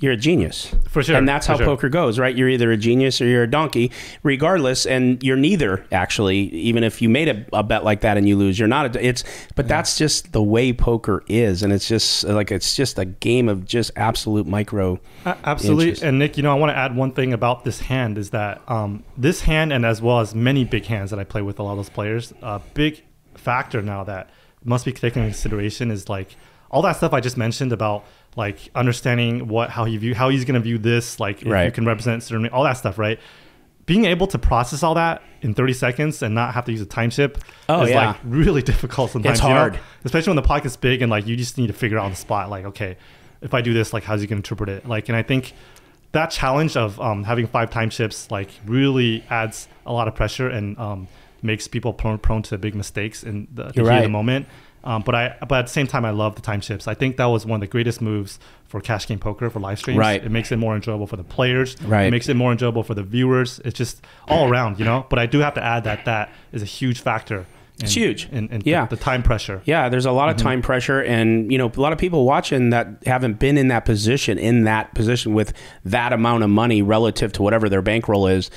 you're a genius. For sure, And that's how sure. poker goes, right? You're either a genius or you're a donkey, regardless. And you're neither, actually. Even if you made a, a bet like that and you lose, you're not. A, it's, but that's just the way poker is, and it's just like it's just a game of just absolute micro. A- Absolutely. And Nick, you know, I want to add one thing about this hand is that um, this hand, and as well as many big hands that I play with a lot of those players, a big factor now that must be taken into consideration is like all that stuff I just mentioned about like understanding what how he view how he's going to view this, like if you can represent certain all that stuff, right? Being able to process all that in 30 seconds and not have to use a time chip Oh, is yeah. like really difficult sometimes. It's you know? hard. especially when the pocket's big and like you just need to figure out on the spot like okay if i do this like how's he going to interpret it like and i think that challenge of um, having five time chips like really adds a lot of pressure and um, makes people prone, prone to big mistakes in the, the of the moment um, but I, but at the same time, I love the time chips. I think that was one of the greatest moves for cash game poker for live streams. Right. It makes it more enjoyable for the players. Right. It makes it more enjoyable for the viewers. It's just all around, you know. But I do have to add that that is a huge factor. In, It's huge. In, in Yeah. the, the time pressure. Yeah, there's a lot of time pressure, and you know, a lot of people watching that haven't been in that position, in that position with that amount of money relative to whatever their bankroll is.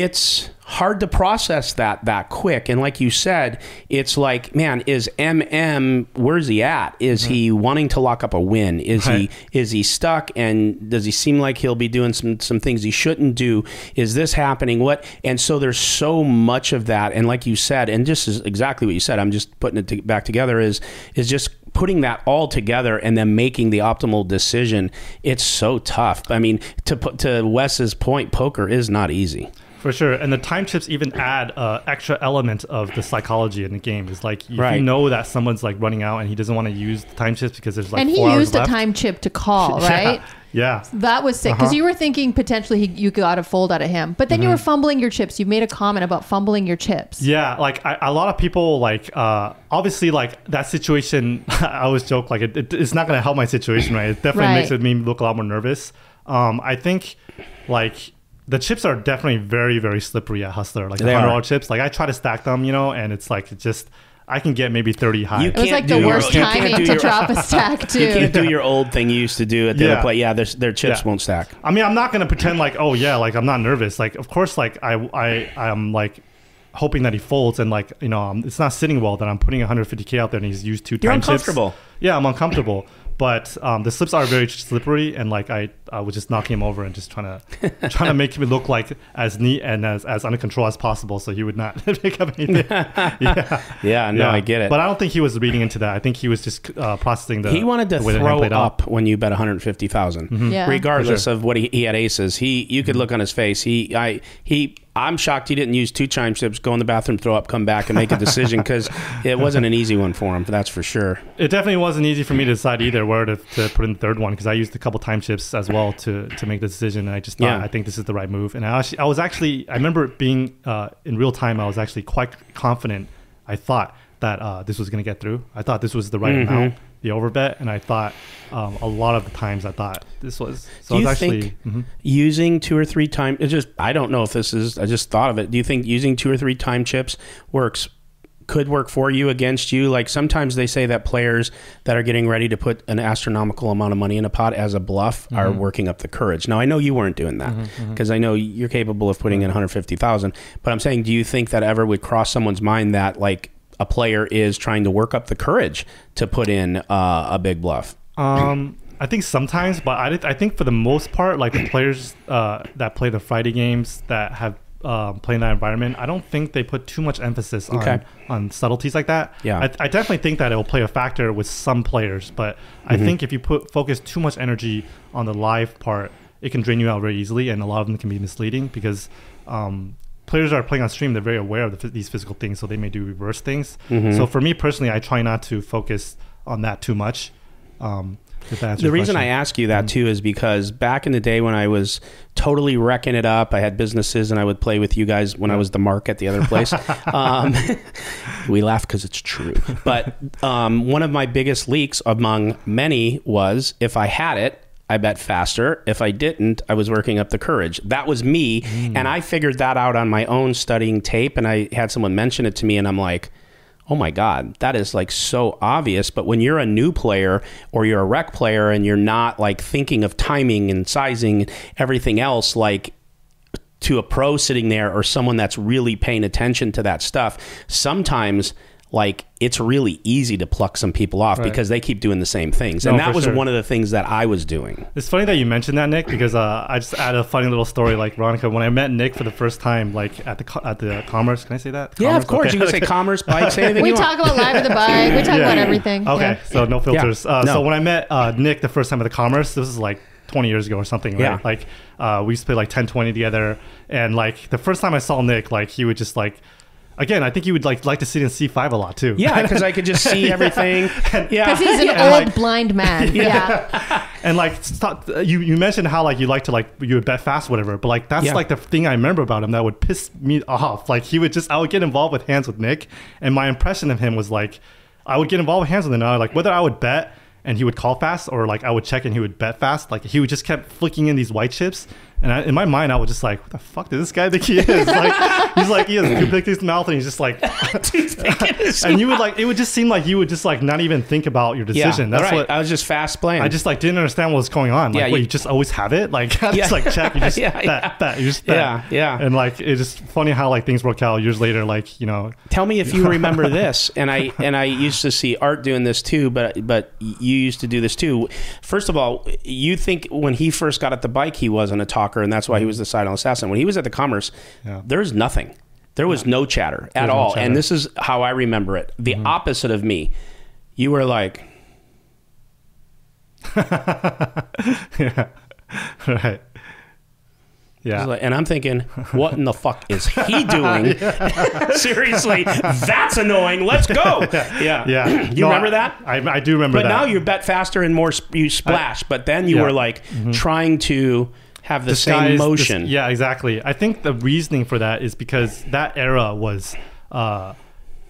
It's hard to process that that quick, and like you said, it's like, man, is MM? Where's he at? Is he wanting to lock up a win? Is Right. he is he stuck? And does he seem like he'll be doing some some things he shouldn't do? Is this happening? What? And so there's so much of that. And like you said, and just is exactly what you said. I'm just putting it to, back together. Is is just putting that all together and then making the optimal decision. It's so tough. I mean, to put to Wes's point, poker is not easy. For sure, and the time chips even add uh, extra element of the psychology in the game. Is like if Right. you know that someone's like running out and he doesn't want to use the time chips because there's like and he four hours used a left. time chip to call, right? Yeah, yeah. That was sick because Uh-huh. you were thinking potentially he, you got a fold out of him, but then you were fumbling your chips. You made a comment about fumbling your chips. Mm-hmm. Yeah, like I, a lot of people like uh obviously like that situation. I always joke like it, it, it's not going to help my situation, right? It definitely Right. makes it me look a lot more nervous. Um, I think like the chips are definitely very very slippery at Hustler. Like the They hundred are. chips. Like I try to stack them, you know, and it's like it just I can get maybe thirty high. You It was like the do your- worst you timing to your- drop a stack too. You can't do your old thing you used to do at the Yeah. other play. Yeah, their, their chips Yeah. won't stack. I mean, I'm not gonna pretend like, oh yeah, like I'm not nervous. Like, of course, like I, I, I'm like hoping that he folds and like you know, um, it's not sitting well that I'm putting 150k out there and he's used two You're time chips. uncomfortable. Yeah, I'm uncomfortable. But um, the slips are very slippery, and like I, I was just knocking him over and just trying to, trying to make him look like as neat and as, as under control as possible, so he would not pick up anything. yeah, Yeah, no, I get it. But I don't think he was reading into that. I think he was just uh, processing the. he wanted to the way throw played out. up when you bet 150,000. Yeah. Regardless For of what he, he had aces. He you could look on his face. He I he I'm shocked he didn't use two time chips, go in the bathroom, throw up, come back and make a decision cuz it wasn't an easy one for him, that's for sure. It definitely wasn't easy for me to decide either where to, to put in the third one because I used a couple time chips as well to to make the decision. And I just thought Yeah. I think this is the right move. And I actually, I was actually I remember being uh, in real time. I was actually quite confident. I thought that uh, this was going to get through. I thought this was the right Mm-hmm. amount, the overbet, and I thought um, a lot of the times I thought this was. So Do you actually. think mhm. using two or three time it's just I don't know if this is I just thought of it. Do you think using two or three time chips works could work for you against you? Like sometimes they say that players that are getting ready to put an astronomical amount of money in a pot as a bluff are working up the courage. Now I know you weren't doing that because I know you're capable of putting in 150,000, but I'm saying do you think that ever would cross someone's mind that like a player is trying to work up the courage to put in uh, a big bluff? Um, I think sometimes, but I, I think for the most part, like the players uh, that play the Friday games that have um, played in that environment, I don't think they put too much emphasis on, Okay. on subtleties like that. Yeah. I, I definitely think that it will play a factor with some players, but I Mm-hmm. think if you put focus too much energy on the live part, it can drain you out very easily, and a lot of them can be misleading because um, players are playing on stream. They're very aware of the, these physical things, so they may do reverse things. Mm-hmm. So for me personally, I try not to focus on that too much. Um, if that answers the reason I ask you that too is because back in the day when I was totally wrecking it up, I had businesses and I would play with you guys when I was the mark at the other place. um, we laugh because it's true. But um, one of my biggest leaks among many was if I had it, I bet faster. If I didn't, I was working up the courage. That was me. Hmm. And I figured that out on my own studying tape. And I had someone mention it to me, and I'm like, oh my God, that is like so obvious. But when you're a new player or you're a rec player and you're not like thinking of timing and sizing and everything else, like to a pro sitting there or someone that's really paying attention to that stuff, sometimes like it's really easy to pluck some people off Right. because they keep doing the same things. No, and that was sure. one of the things that I was doing. It's funny that you mentioned that, Nick, because uh, I just add a funny little story. Like Veronica, when I met Nick for the first time, like at the at the Commerce, can I say that? Yeah, of course. Okay. You can say commerce, bikes, anything We you talk want. about live at the bike. We talk Yeah. about everything. Okay, Yeah. so no filters. Uh, No. So when I met uh, Nick the first time at the Commerce, this was like 20 years ago or something, right? Yeah. Like uh, we used to play like 10, 20 together, and like the first time I saw Nick, like he would just like. Again, I think you would like like to sit in C five a lot too. Yeah, because I could just see everything. Yeah. Because he's an And, old like- blind man. Yeah. and like stop, you you mentioned how like you like to like you would bet fast whatever but like that's Yeah. like the thing i remember about him that would piss me off like he would just i would get involved with hands with nick and my impression of him was like i would get involved with hands with him and I, like whether i would bet and he would call fast or like i would check and he would bet fast like he would just kept flicking in these white chips and I, in my mind i was just like what the fuck does this guy think he is like he's like he has big his mouth and he's just like and you would like it would just seem like you would just like not even think about your yeah, decision that's right. what I was just fast playing. I just like didn't understand what was going on. Like, Yeah, wait, you- you just always have it? Like, just Yeah. like check, you just Yeah, bet, yeah. you just bet. Yeah, yeah. And like, it's just funny how like things work out years later. Like, you know, Tell me if you remember this. And I and I used to see Art doing this too, but but you used to do this too. First of all, you think when he first got at the bike, he wasn't a talker, and that's why he was the silent assassin. When he was at the Commerce, Yeah. there's nothing. There was no chatter at no all. chatter. Mm-hmm. And this is how I remember it. The opposite of me. You were like, yeah, right. Yeah. Like- And I'm thinking, what in the fuck is he doing? Seriously, that's annoying. Let's go. Yeah. yeah. You No, remember I- that? I, I do remember But that. But now you bet faster and more sp- you splash. but then you yeah. were like trying to have the same Disguise this- motion. yeah, exactly. I think the reasoning for that is because that era was, uh,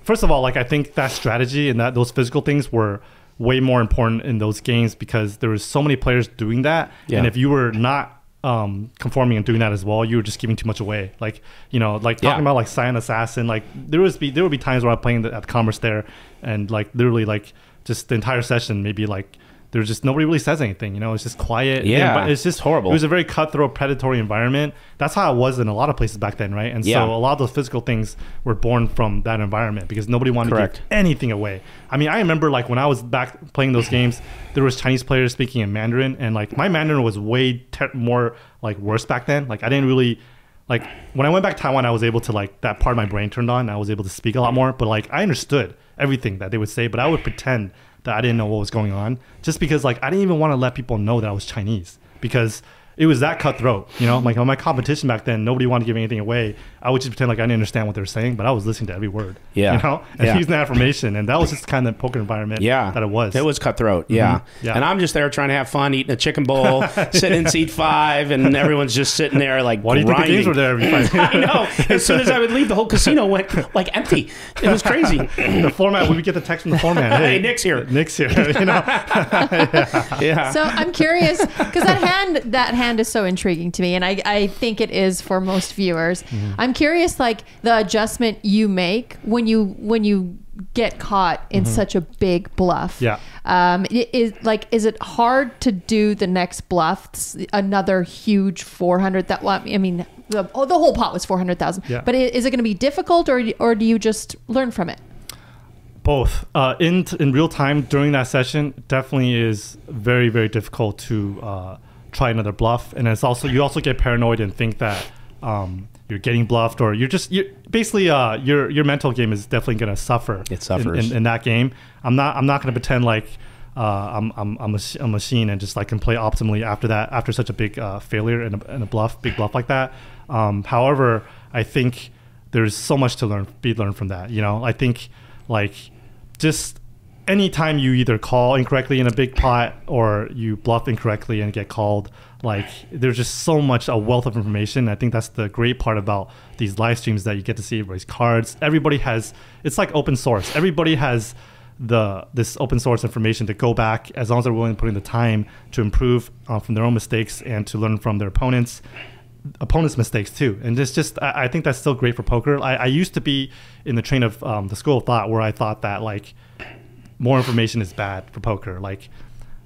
first of all, like I think that strategy and that those physical things were way more important in those games because there was so many players doing that, Yeah. and if you were not um, conforming and doing that as well, you were just giving too much away. Like you know, like talking Yeah. about like Silent Assassin, like there was be there would be times where I'm playing the, at the Commerce there, and like literally like just the entire session, maybe like. There's just nobody really says anything, you know. It's just quiet. Yeah, but it's just horrible. It was a very cutthroat, predatory environment. That's how it was in a lot of places back then, right? And Yeah. so a lot of those physical things were born from that environment because nobody wanted Correct. to give anything away. I mean, I remember like when I was back playing those games, there was Chinese players speaking in Mandarin, and like my Mandarin was way ter- more like worse back then. Like I didn't really like when I went back to Taiwan, I was able to like that part of my brain turned on. and I was able to speak a lot more, but like I understood everything that they would say, but I would pretend that I didn't know what was going on just because like I didn't even want to let people know that I was Chinese because it was that cutthroat, you know. Like on my competition back then, nobody wanted to give anything away. I would just pretend like I didn't understand what they were saying, but I was listening to every word. Yeah. you know, and Yeah. using that information, and that was just the kind of the poker environment. Yeah, that it was. It was cutthroat. Yeah. Mm-hmm. Yeah. and I'm just there trying to have fun, eating a chicken bowl, sitting in seat five, and everyone's just sitting there like. Why do you think the games grinding. were there every? I know. As soon as I would leave, the whole casino went like empty. It was crazy. the format. We would get the text from the format. Hey, Nick's here. Nick's here. You know, Yeah. So I'm curious because that hand that hand is so intriguing to me, and I, I think it is for most viewers. Mm-hmm. I'm curious, like the adjustment you make when you when you get caught in such a big bluff. Mm-hmm. Yeah. Um, is like is it hard to do the next bluff? Another huge 400 that well, I mean the, oh, the whole pot was 400,000. Yeah. But is it going to be difficult or or do you just learn from it? both uh, in in real time during that session definitely is very very difficult to uh, try another bluff, and it's also you also get paranoid and think that um, you're getting bluffed or you're just you're basically uh, your your mental game is definitely going to suffer. It in- suffers. in, in that game. I'm not I'm not going to pretend like. Uh, I'm, I'm, I'm a, a machine and just like can play optimally after that after such a big uh, failure and a, and a bluff big bluff like that. Um, however, I think there's so much to learn be learned from that. You know, I think like just anytime you either call incorrectly in a big pot or you bluff incorrectly and get called like there's just so much a wealth of information. I think that's the great part about these live streams that you get to see everybody's cards. Everybody has it's like open source. Everybody has the this open source information to go back as long as they're willing to put in the time to improve uh, from their own mistakes and to learn from their opponents opponents mistakes too. And it's just i, I think that's still great for poker. I, I used to be in the train of um, the school of thought where i thought that like more information is bad for poker like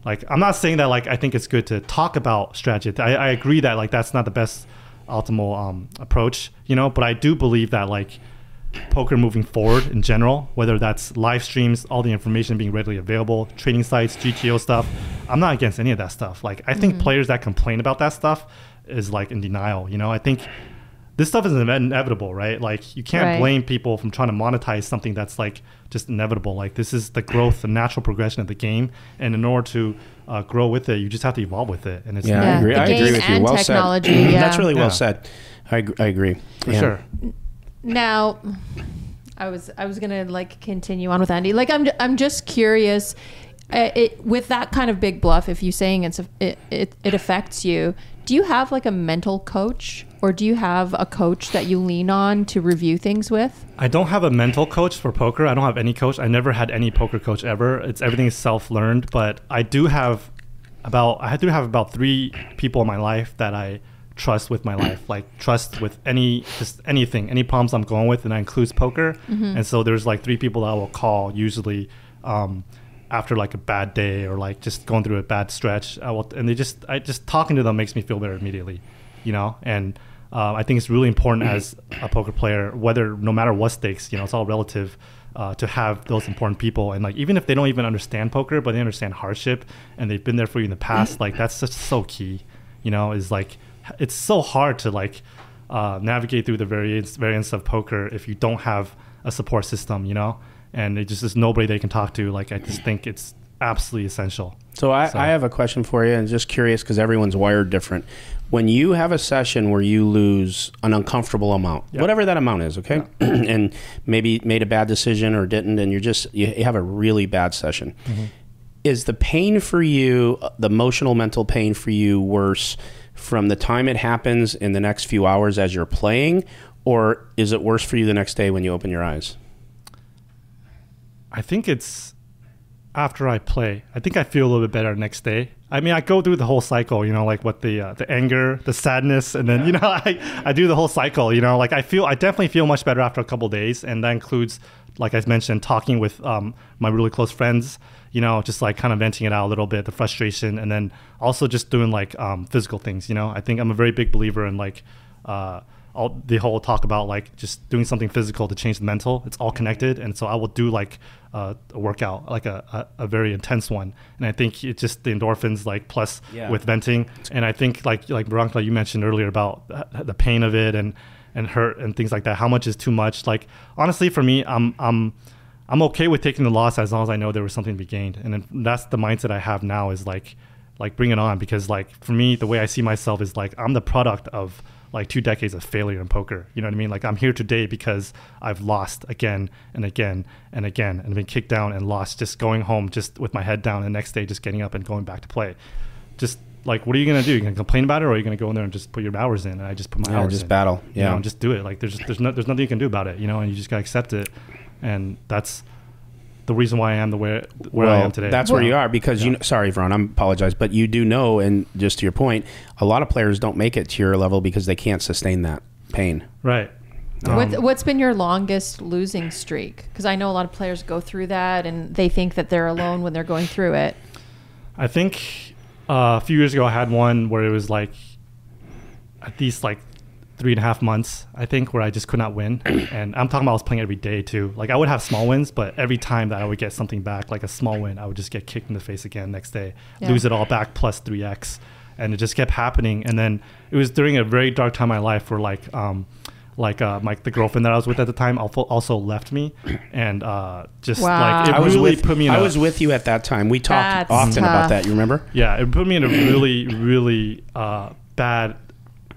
like i'm not saying that like i think it's good to talk about strategy i, I agree that like that's not the best optimal um, approach you know but i do believe that like poker moving forward in general, whether that's live streams, all the information being readily available, training sites, GTO stuff. I'm not against any of that stuff. Like I think players that complain about that stuff is like in denial. You know, I think this stuff is inevitable, right? Like you can't Right. blame people from trying to monetize something that's like just inevitable. Like this is the growth, the natural progression of the game, and in order to uh, grow with it, you just have to evolve with it. And it's Yeah, I agree. the I agree with you. and Well technology, said. yeah. That's really well Yeah. said. I, I agree. for Yeah. sure. Now, I was I was gonna like continue on with Andy. Like I'm I'm just curious. Uh, it, with that kind of big bluff, if you're saying it's a, it, it it affects you, do you have like a mental coach, or do you have a coach that you lean on to review things with? I don't have a mental coach for poker. I don't have any coach. I never had any poker coach ever. It's everything is self learned. But I do have about I do have about three people in my life that I trust with my life. Like trust with any just anything, any problems I'm going with, and that includes poker. And so there's like three people that I will call usually. Um, after like a bad day or like just going through a bad stretch, I will, and they just, I just talking to them makes me feel better immediately, you know. And uh, I think it's really important as a poker player, whether no matter what stakes, you know, it's all relative. Uh, to have those important people and like even if they don't even understand poker, but they understand hardship and they've been there for you in the past, like that's just so key. You know, is like it's so hard to like uh, navigate through the variance variance of poker if you don't have a support system. You know, and it just is nobody they can talk to. Like I just think it's absolutely essential. So I, So- I have a question for you, and just curious because everyone's wired different. When you have a session where you lose an uncomfortable amount, Yeah. whatever that amount is, okay, and maybe made a bad decision or didn't, and you're just you have a really bad session. Is the pain for you, uh, the emotional, mental pain for you, worse from the time it happens in the next few hours as you're playing, or is it worse for you the next day when you open your eyes? I think it's after I play. I think I feel a little bit better next day. I mean, I go through the whole cycle, you know, like what the uh, the anger, the sadness, and then you know, I I do the whole cycle. You know, like I feel I definitely feel much better after a couple days, and that includes, like I mentioned, talking with um, my really close friends. You know, just like kind of venting it out a little bit, the frustration, and then also just doing like um, physical things. You know, I think I'm a very big believer in like. Uh, all the whole talk about like just doing something physical to change the mental it's all connected. And so i will do like uh, a workout like a, a, a very intense one. And i think it's just the endorphins like plus Yeah. with venting. And i think like like Veronica, you mentioned earlier about the- the pain of it and and hurt and things like that. How much is too much? Like honestly for me i'm i'm i'm okay with taking the loss as long as i know there was something to be gained. And then that's the mindset i have now is like like bring it on. Because like for me the way i see myself is like i'm the product of like two decades of failure in poker. You know what i mean? Like i'm here today because i've lost again and again and again and been kicked down and lost just going home just with my head down and the next day just getting up and going back to play. Just like what are you gonna do? You're gonna complain about it or are you gonna go in there and just put your hours in and i just put my Yeah, hours just in? battle. you Yeah. know, and just do it. Like there's there's no, there's nothing you can do about it you know and you just gotta accept it. And that's the reason why i am the way where i am today That's you where you are because you. Know, Sorry, Vron, I apologize, but you do know, and just to your point, a lot of players don't make it to your level because they can't sustain that pain. right What, Um, what's been your longest losing streak? Because I know a lot of players go through that and they think that they're alone when they're going through it. I think uh, a few years ago I had one where it was like at least like three and a half months, I think, where I just could not win. And I'm talking about I was playing every day too. Like I would have small wins, but every time that I would get something back, like a small win, I would just get kicked in the face again next day, Yeah. lose it all back plus three x, and it just kept happening. And then it was during a very dark time in my life where like. Um, like uh, my the girlfriend that I was with at the time also also left me, and uh, just Wow. like it I was really with put me in I a- was with you at that time. We talked That's often tough. about that. You remember? yeah, it put me in a really, really uh, bad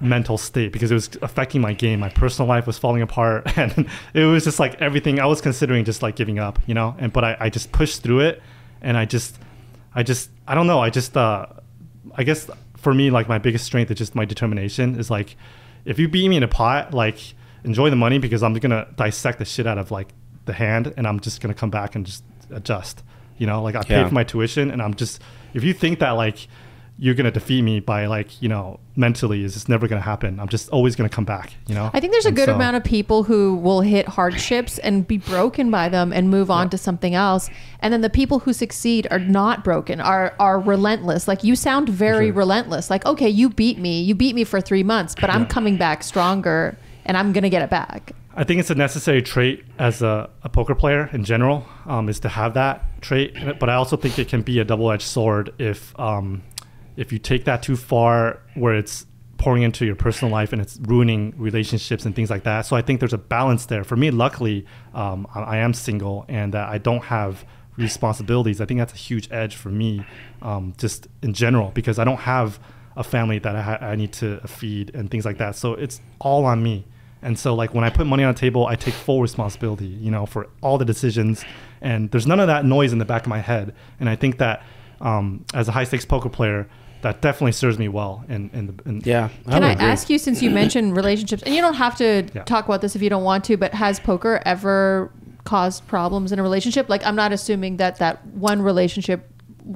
mental state because it was affecting my game. My personal life was falling apart, and it was just like everything. I was considering just like giving up, you know. And but I, I just pushed through it, and I just, I just, I don't know. I just, uh, I guess for me, like my biggest strength is just my determination. Is like, if you beat me in a pot, like enjoy the money because I'm gonna dissect the shit out of like the hand, and I'm just gonna come back and just adjust. You know, like I Yeah. paid for my tuition, and I'm just if you think that like you're gonna defeat me by like you know mentally, is just never gonna happen. I'm just always gonna come back. You know. I think there's a And good so- amount of people who will hit hardships and be broken by them and move on to something else. And then the people who succeed are not broken, are are relentless. Like you sound very sure. relentless. Like, okay, you beat me. You beat me for 3 months, but I'm Yeah. coming back stronger and I'm going to get it back. I think it's a necessary trait as a, a poker player in general, um, is to have that trait. But I also think it can be a double-edged sword if um, if you take that too far, where it's pouring into your personal life and it's ruining relationships and things like that. So I think there's a balance there. For me, luckily, um, I, am single and I don't have responsibilities. I think that's a huge edge for me, um, just in general, because I don't have a family that I, ha- I need to feed and things like that. So it's all on me. And so like when I put money on the table, I take full responsibility, you know, for all the decisions. And there's none of that noise in the back of my head. And I think that um, as a high stakes poker player, that definitely serves me well. In, in, the, in Yeah. Can I agree. ask you, since you mentioned relationships, and you don't have to Yeah. talk about this if you don't want to, but has poker ever caused problems in a relationship? Like, I'm not assuming that that one relationship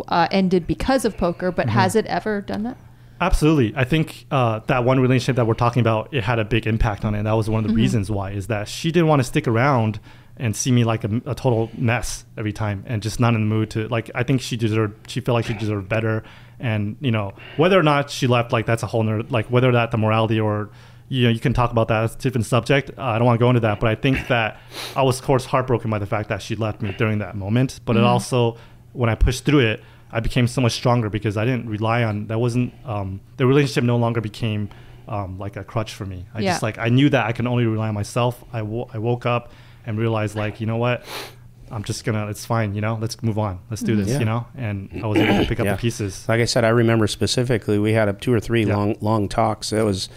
uh, ended because of poker, but Mm-hmm. has it ever done that? Absolutely. I think uh, that one relationship that we're talking about, it had a big impact on it. And that was one of the reasons why is that she didn't want to stick around and see me like a, a total mess every time and just not in the mood to like, I think she deserved, she felt like she deserved better. And, you know, whether or not she left, like that's a whole nother, like whether that the morality or, you know, you can talk about that. It's a different subject. Uh, I don't want to go into that, but I think that I was, of course, heartbroken by the fact that she left me during that moment. But it also, when I pushed through it, I became so much stronger because I didn't rely on that. wasn't um, the relationship no longer became um, like a crutch for me. I Yeah. just like I knew that I can only rely on myself. I wo- I woke up and realized like you know what, I'm just gonna it's fine. You know, let's move on. Let's do this. Yeah. You know, and I was able to pick up Yeah. the pieces. Like I said, I remember specifically we had a two or three Yeah. long long talks. It was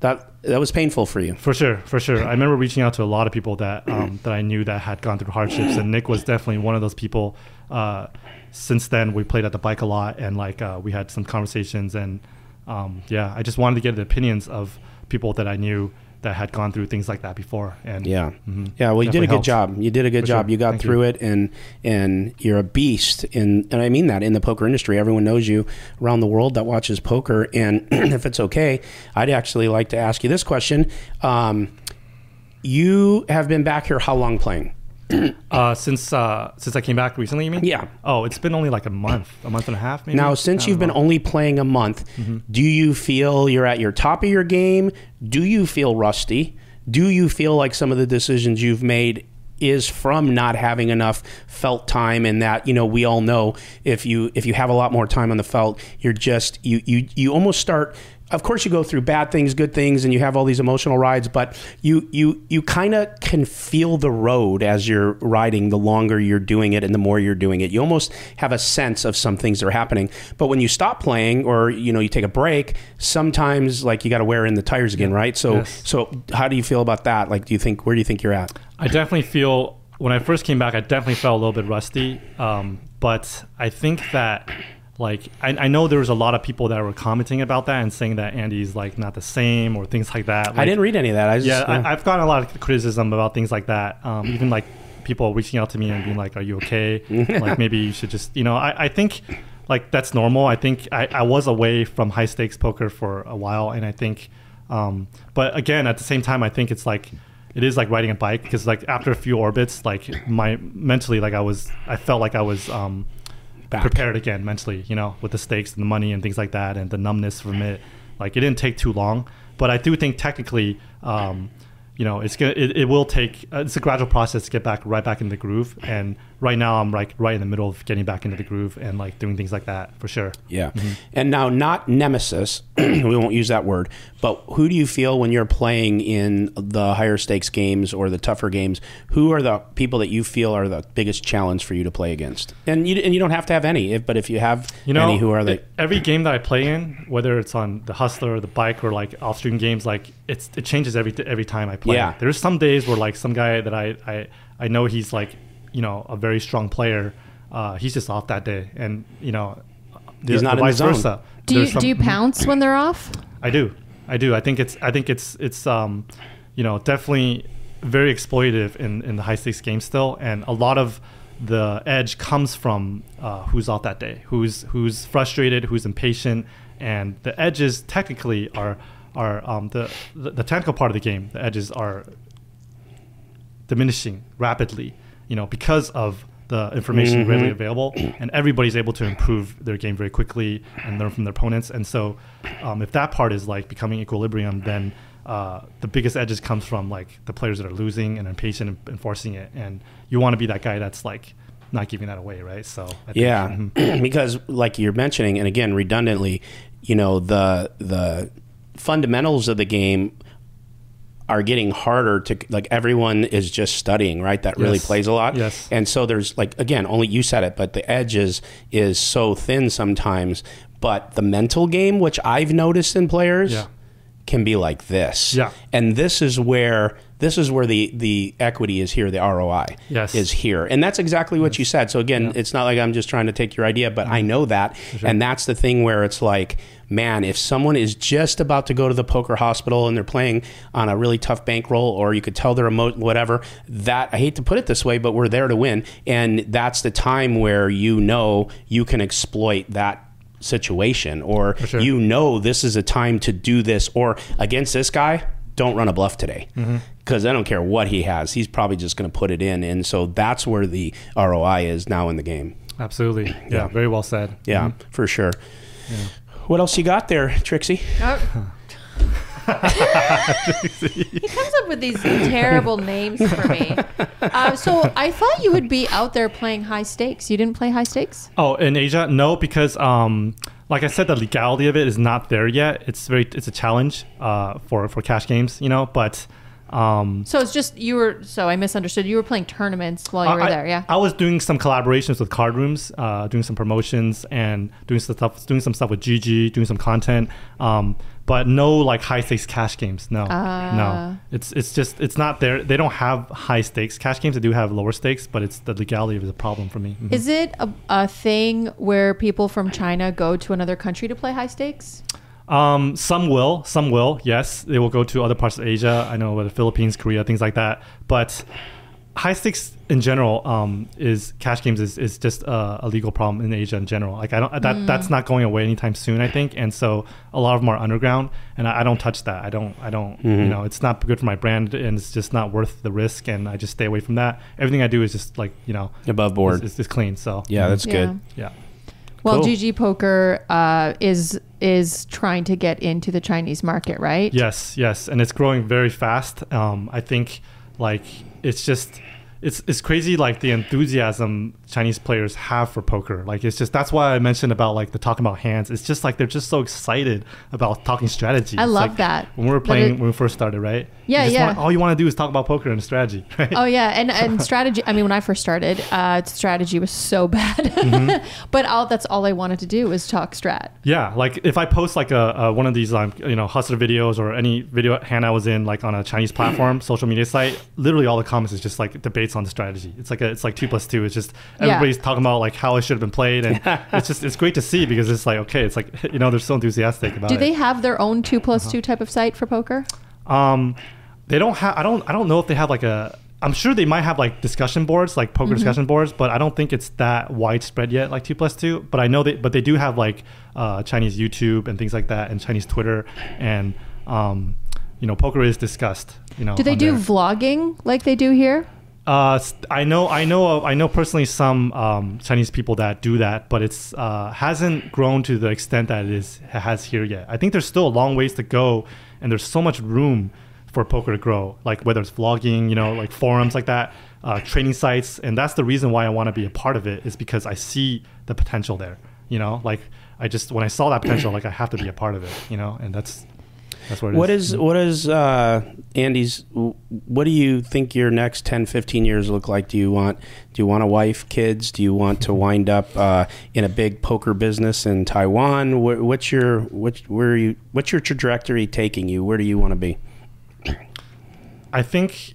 that that was painful for you. For sure, for sure. I remember reaching out to a lot of people that um, that I knew that had gone through hardships, and Nick was definitely one of those people. Uh, since then, we played at the bike a lot, and like uh, we had some conversations, and um, yeah, I just wanted to get the opinions of people that I knew that had gone through things like that before. And Yeah, mhm, yeah. Well, you did a good helped. job. You did a good For job. sure. You got Thank through you. it, and and you're a beast. In and I mean that in the poker industry, everyone knows you around the world that watches poker. And if it's okay, I'd actually like to ask you this question. Um, you have been back here how long playing? Uh, since uh, since I came back recently, you mean? Yeah. Oh, it's been only like a month, a month and a half, maybe. Now, since you've don't been only playing a month, Mm-hmm. do you feel you're at your top of your game? Do you feel rusty? Do you feel like some of the decisions you've made is from not having enough felt time and that you know we all know if you if you have a lot more time on the felt you're just you you you almost start of course you go through bad things good things and you have all these emotional rides but you you you kind of can feel the road as you're riding the longer you're doing it and the more you're doing it. You almost have a sense of some things that are happening. But when you stop playing or you know you take a break sometimes like you got to wear in the tires again right? So Yes. so how do you feel about that? Like do you think where do you think you're at? I definitely feel when I first came back, I definitely felt a little bit rusty. Um, but I think that like I, I know there was a lot of people that were commenting about that and saying that Andy's like not the same or things like that. i didn't read any of that i just yeah, I, I've gotten a lot of criticism about things like that. Um, even like people reaching out to me and being like, "Are you okay? like maybe you should just, you know." I, I think like that's normal. I think I, I was away from high stakes poker for a while, and I think, um, but again, at the same time, I think it's like it is like riding a bike because like after a few orbits, like my mentally, like I was, I felt like I was. Um, Back. prepared again mentally, you know, with the stakes and the money and things like that, and the numbness from it. Like it didn't take too long, but I do think technically, um, you know, it's gonna it, it will take. Uh, it's a gradual process to get back right back in the groove. And right now, I'm like right in the middle of getting back into the groove and like doing things like that for sure. Yeah. Mm-hmm. And now, not nemesis, we won't use that word, but who do you feel when you're playing in the higher stakes games or the tougher games? Who are the people that you feel are the biggest challenge for you to play against? And you, and you don't have to have any, if, but if you have You know, any, who are they? Every game that I play in, whether it's on the Hustler or the bike or like off stream games, like it's it changes every every time I play. Yeah. There's some days where like some guy that I I, I know he's like you know a very strong player, uh, he's just off that day, and you know the, He's not the in vice zone. versa. Do you some- do you pounce when they're off? I do. I do. I think it's I think it's it's um you know definitely very exploitative in in the high stakes game still and a lot of the edge comes from uh, who's off that day, who's who's frustrated, who's impatient, and the edges technically are are um, the, the the technical part of the game. The edges are diminishing rapidly, you know, because of the information Mm-hmm. readily available, and everybody's able to improve their game very quickly and learn from their opponents. And so, um, if that part is like becoming equilibrium, then uh, the biggest edges comes from like the players that are losing and impatient and enforcing it, and you want to be that guy that's like not giving that away, right? So I think, Yeah, mhm. because like you're mentioning, and again redundantly, you know the the fundamentals of the game are getting harder to like everyone is just studying right that really Yes. plays a lot Yes. and so there's like again only you said it but the edge is is so thin sometimes but the mental game which i've noticed in players Yeah. can be like this Yeah. and this is where this is where the the equity is here the roi Yes. is here. And that's exactly what you said. So again it's not like i'm just trying to take your idea but i mm-hmm. know that. And that's the thing where it's like man if someone is just about to go to the poker hospital and they're playing on a really tough bankroll or you could tell they're emo- whatever that i hate to put it this way but we're there to win. And that's the time where you know you can exploit that situation or sure. you know this is a time to do this or against this guy don't run a bluff today Mm-hmm. because I don't care what he has. He's probably just going to put it in, and so that's where the ROI is now in the game. absolutely, yeah, Yeah. very well said. Yeah, Mhm. for sure. What else you got there, Trixie? Oh. he comes up with these terrible names for me. Uh, so I thought you would be out there playing high stakes. You didn't play high stakes? Oh, in Asia, no, because um, like I said, the legality of it is not there yet. It's very, it's a challenge uh, for for cash games, you know. But um, So it's just you were. So I misunderstood. You were playing tournaments while you were I, there, yeah. I was doing some collaborations with card rooms, uh, doing some promotions and doing some stuff, doing some stuff with GG, doing some content. Um, but no like high stakes cash games. No, Ah. no. It's it's just it's not there. They don't have high stakes cash games. They do have lower stakes, but it's the legality is a problem for me. Mhm. Is it a, a thing where people from China go to another country to play high stakes? Um, some will, some will. Yes, they will go to other parts of Asia. I know, the Philippines, Korea, things like that. But high stakes in general um, is cash games is, is just a, a legal problem in Asia in general. Like I don't that that's not going away anytime soon. I think, and so a lot of them are underground, and I, I don't touch that. I don't I don't you know it's not good for my brand, and it's just not worth the risk, and I just stay away from that. Everything I do is just like you know Above board. is, is, is clean. So yeah, that's Yeah. good. yeah. Well, Cool. GG Poker uh, is is trying to get into the Chinese market, right? Yes, yes, and it's growing very fast. Um, I think like it's just it's it's crazy like the enthusiasm Chinese players have for poker. Like it's just that's why I mentioned about like the talking about hands. It's just like they're just so excited about talking strategy. I It's love like that. When we were playing it- when we first started, right? Yeah, yeah. want- all you want to do is talk about poker and strategy, right? Oh yeah, and and strategy. I mean, when I first started, uh, strategy was so bad, Mm-hmm. but all that's all I wanted to do was talk strat. Yeah, like if I post like a, a one of these um you know hustler videos or any video hand I was in like on a Chinese platform social media site, literally all the comments is just like debates on the strategy. It's like a, it's like two plus two. It's just Yeah. everybody's talking about like how it should have been played, and it's just it's great to see because it's like okay, it's like you know they're so enthusiastic about Do it. Do they have their own two plus Uh-huh. two type of site for poker? Um, they don't have. I don't. I don't know if they have like a. I'm sure they might have like discussion boards, like poker discussion boards, but I don't think it's that widespread yet, like two plus two. But I know they, but they do have like uh, Chinese YouTube and things like that, and Chinese Twitter, and um, you know, poker is discussed. You know, Do they do there. vlogging like they do here? Uh, I know, I know, I know personally some um, Chinese people that do that, but it's uh, hasn't grown to the extent that it is has here yet. I think there's still a long ways to go, and there's so much room for poker to grow. Like whether it's vlogging, you know, like forums like that, uh, training sites, and that's the reason why I want to be a part of it is because I see the potential there. You know, like I just when I saw that potential, like I have to be a part of it. You know, and that's that's what it What is what is uh, Andy's? What do you think your next 10, 15 years look like? Do you want do you want a wife, kids? Do you want to wind up uh, in a big poker business in Taiwan? Wh- What's your what, where are you? What's your trajectory taking you? Where do you want to be? I think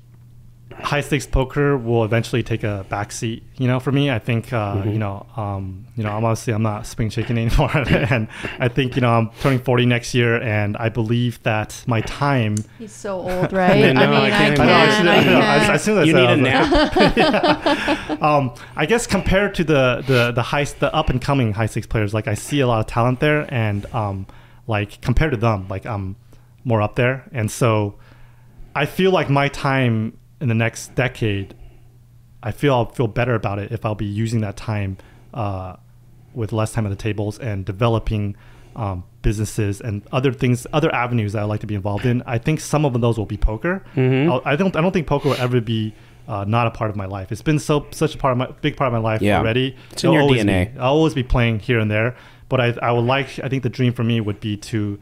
high stakes poker will eventually take a backseat. You know, for me, I think uh, Mm-hmm. you know, um, you know, I'm obviously I'm not spring chicken anymore, and I think you know I'm turning 40 next year, and I believe that my time. He's so old, right? I I mean, I I can't can, imagine. I I should- I can. as soon as You I need said a it, I was like, nap. um, I guess compared to the the the high the up and coming high stakes players, like I see a lot of talent there, and um, like compared to them, like I'm more up there, and so I feel like my time in the next decade, I feel I'll feel better about it if I'll be using that time uh, with less time at the tables and developing. Um, businesses and other things, other avenues that I like to be involved in. I think some of those will be poker. Mm-hmm. I'll- don't. I don't think poker will ever be uh, not a part of my life. It's been so such a part of my big part of my life Yeah. already. It's in It'll your DNA. Be, I'll always be playing here and there. But I, I would like. I think the dream for me would be to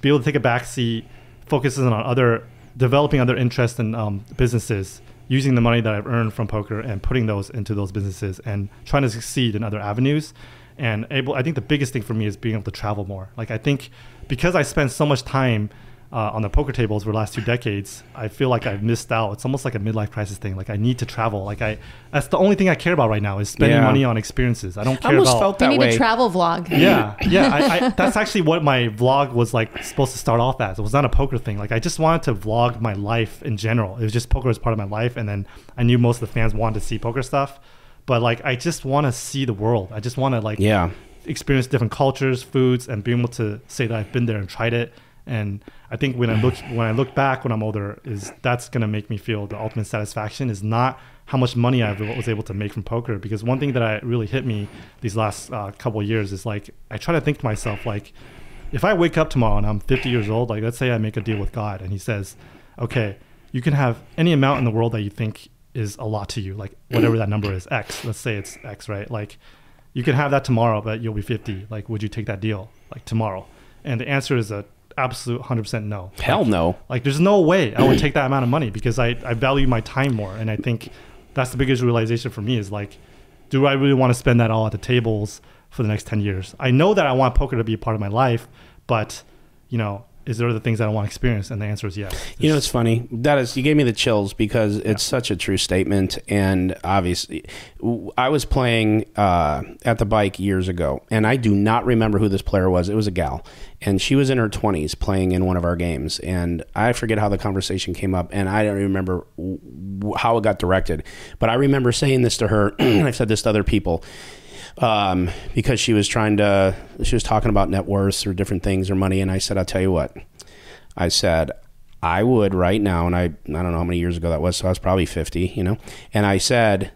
be able to take a backseat, focuses on other developing other interests and um, businesses, using the money that I've earned from poker and putting those into those businesses and trying to succeed in other avenues. And able, I think the biggest thing for me is being able to travel more. Like I think because I spent so much time uh, on the poker tables for the last two decades, I feel like I've missed out. It's almost like a midlife crisis thing. Like I need to travel. Like I, that's the only thing I care about right now is spending Yeah. money on experiences. I don't I almost about. felt You that need way. a travel vlog. yeah, yeah. I, I, that's actually what my vlog was like supposed to start off as. It was not a poker thing. Like I just wanted to vlog my life in general. It was just poker was part of my life, and then I knew most of the fans wanted to see poker stuff. But like I just want to see the world. I just want to like yeah. experience different cultures, foods, and be able to say that I've been there and tried it. And I think when I look when I look back when I'm older, is that's gonna make me feel the ultimate satisfaction is not how much money I was able to make from poker. Because one thing that I really hit me these last uh, couple years is like I try to think to myself like, if I wake up tomorrow and I'm 50 years old, like let's say I make a deal with God and He says, okay, you can have any amount in the world that you think is a lot to you, like whatever that number is, X. Let's say it's X, right? Like you can have that tomorrow, but you'll be 50. Like, would you take that deal like tomorrow? And the answer is a absolute 100% no. Hell no. Like, there's no way I would take that amount of money because I, I value my time more. And I think that's the biggest realization for me is like, do I really want to spend that all at the tables for the next 10 years? I know that I want poker to be a part of my life, but, you know, is there other things that I don't want to experience? And the answer is yes. You know, it's funny. That is, you gave me the chills because it's such a true statement. And obviously, I was playing uh, at the bike years ago, and I do not remember who this player was. It was a gal, and she was in her 20s playing in one of our games. And I forget how the conversation came up, and I don't remember how it got directed. But I remember saying this to her. And I've said this to other people um, because she was trying to, she was talking about net worths or different things or money. And I said, I'll tell you what, I said, I would right now, and I, I don't know how many years ago that was, so I was probably 50, you know, and I said,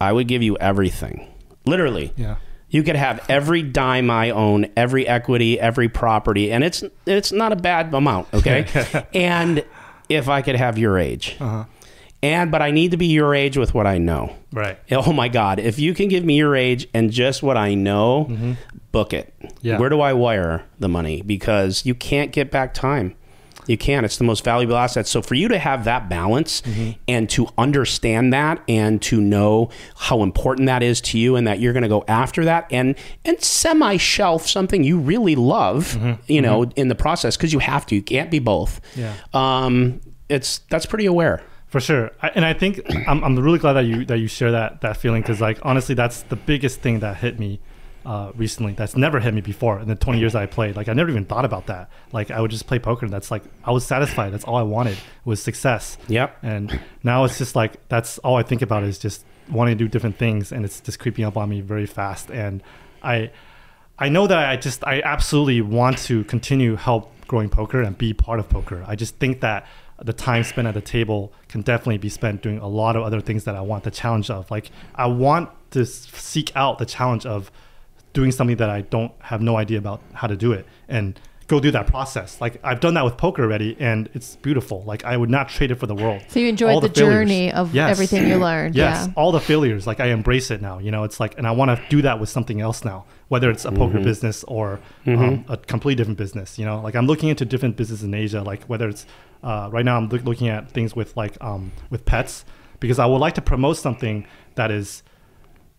I would give you everything. Literally. Yeah. You could have every dime I own, every equity, every property, and it's it's not a bad amount, okay? and if I could have your age. Uh-huh. And but I need to be your age with what I know. Right. Oh my God! If you can give me your age and just what I know, mm-hmm. book it. Yeah. Where do I wire the money? Because you can't get back time. You can't. It's the most valuable asset. So for you to have that balance mm-hmm. and to understand that and to know how important that is to you and that you're going to go after that and and semi shelf something you really love, mm-hmm. you know, in the process because you have to. You can't be both. Yeah. Um, it's that's pretty aware. For sure, I, and I think I'm, I'm really glad that you that you share that that feeling because like honestly, that's the biggest thing that hit me uh, recently. That's never hit me before in the 20 years that I played. Like I never even thought about that. Like I would just play poker, and that's like I was satisfied. That's all I wanted was success. Yep. And now it's just like that's all I think about is just wanting to do different things, and it's just creeping up on me very fast. And I I know that I just I absolutely want to continue help growing poker and be part of poker. I just think that the time spent at the table can definitely be spent doing a lot of other things that I want the challenge of. Like I want to seek out the challenge of doing something that I don't have no idea about how to do it and go through that process. Like I've done that with poker already and it's beautiful. Like I would not trade it for the world. So you enjoyed All the, failures. journey of Yes. everything you learned. Yes, Yeah. all the failures. Like I embrace it now. You know, it's like, and I want to do that with something else now, whether it's a poker business or um, a completely different business. You know, like I'm looking into different businesses in Asia. Like whether it's uh, right now, I'm look looking at things with like um, with pets because I would like to promote something that is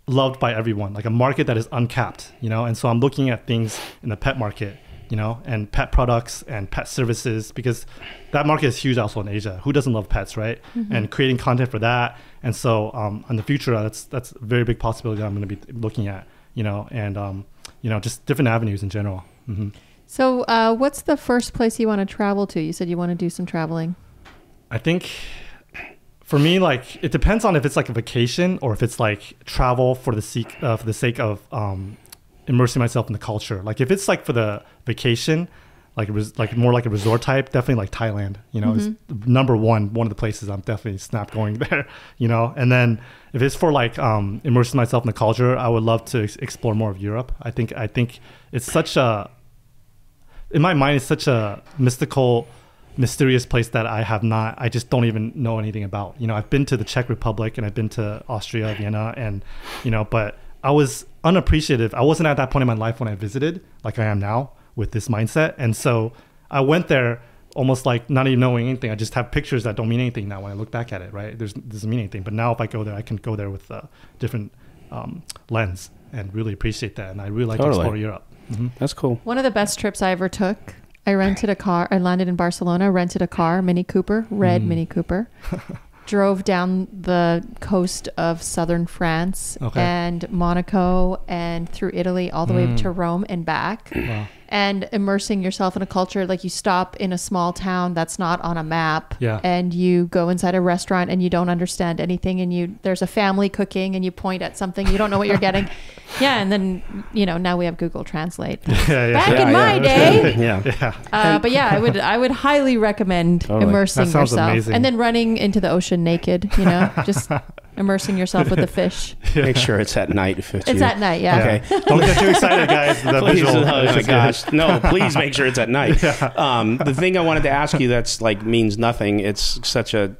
loved by everyone, like a market that is uncapped. You know, and so I'm looking at things in the pet market you know, and pet products and pet services because that market is huge also in Asia. Who doesn't love pets, right? And creating content for that. And so um, in the future, that's that's a very big possibility that I'm going to be looking at, you know, and um, you know, just different avenues in general. hmm So, uh, what's the first place you want to travel to? You said you want to do some traveling. I think for me, like it depends on if it's like a vacation or if it's like travel for the sake uh, for the sake of um, immersing myself in the culture. Like if it's like for the vacation, like it was like more like a resort type, definitely like Thailand. You know, is number one one of the places I'm definitely snap going there. You know, and then if it's for like um, immersing myself in the culture, I would love to ex- explore more of Europe. I think I think it's such a in my mind it's such a mystical mysterious place that I have not I just don't even know anything about. You know, I've been to the Czech Republic and I've been to Austria, Vienna and you know, but I was unappreciative. I wasn't at that point in my life when I visited like I am now with this mindset. And so I went there almost like not even knowing anything. I just have pictures that don't mean anything now when I look back at it, right? There's doesn't mean anything. But now if I go there, I can go there with a different um, lens and really appreciate that. And I really like Totally. to explore Europe. Hmm That's cool. One of the best trips I ever took. I rented a car. I landed in Barcelona, rented a car, Mini Cooper, red Mm. Mini Cooper. drove down the coast of southern France Okay. and Monaco and through Italy all the way Mm. to Rome and back. Wow. And immersing yourself in a culture like you stop in a small town that's not on a map Yeah. and you go inside a restaurant and you don't understand anything and you there's a family cooking and you point at something you don't know what you're getting. Yeah, and then you know, now we have Google Translate. Yeah, yeah. Back Yeah, in my yeah. day. yeah. yeah. Uh, but yeah, I would I would highly recommend Totally. immersing yourself amazing. and then running into the ocean naked. You know, just immersing yourself with the fish. Make sure it's at night. If it's, It's you. at night, yeah. Okay. Don't get too excited, guys. The Please, visual. oh my gosh, no! Please make sure it's at night. Um, the thing I wanted to ask you that's like means nothing. It's such a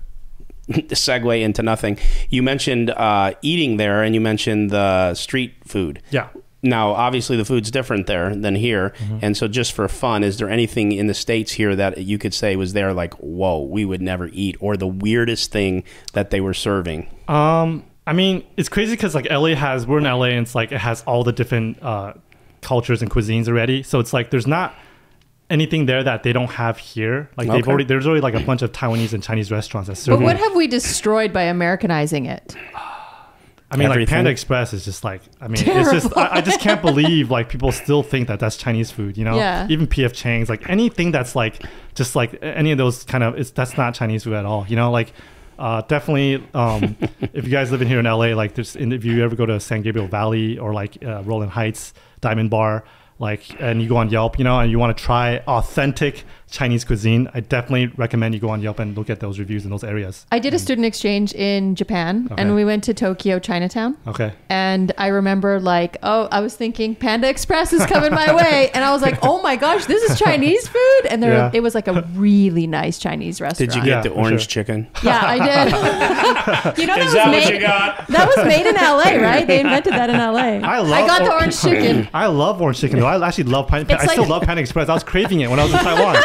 segue into nothing. You mentioned uh, eating there, and you mentioned the street food. Yeah. Now, obviously, the food's different there than here, and so just for fun, is there anything in the states here that you could say was there like, whoa, we would never eat, or the weirdest thing that they were serving? Um, I mean, it's crazy because like LA has we're in LA and it's like it has all the different uh, cultures and cuisines already. So it's like there's not anything there that they don't have here. Like they've already there's already like a bunch of Taiwanese and Chinese restaurants that serve. But what have we destroyed by Americanizing it? I mean, like Panda Express is just like I mean, it's just I, I just can't believe like people still think that that's Chinese food. You know, Yeah. even PF Chang's like anything that's like just like any of those kind of it's that's not Chinese food at all. You know, like. Uh, definitely, um, if you guys live in here in LA, like, there's, if you ever go to San Gabriel Valley or like uh, Rowland Heights, Diamond Bar, like, and you go on Yelp, you know, and you want to try authentic Chinese cuisine, I definitely recommend you go on Yelp and look at those reviews in those areas. I did a student exchange in Japan Okay. and we went to Tokyo Chinatown. Okay. And I remember like, oh, I was thinking Panda Express is coming my way. And I was like, oh my gosh, this is Chinese food. And there Yeah. it was like a really nice Chinese restaurant. Did you get Yeah, the orange sure. chicken? Yeah, I did. you know that Is was that made, what you got? That was made in LA, right? They invented that in LA. I love I got the orange chicken. I love orange chicken though. I actually love Panda. It's I still love Panda Express. I was craving it when I was in Taiwan.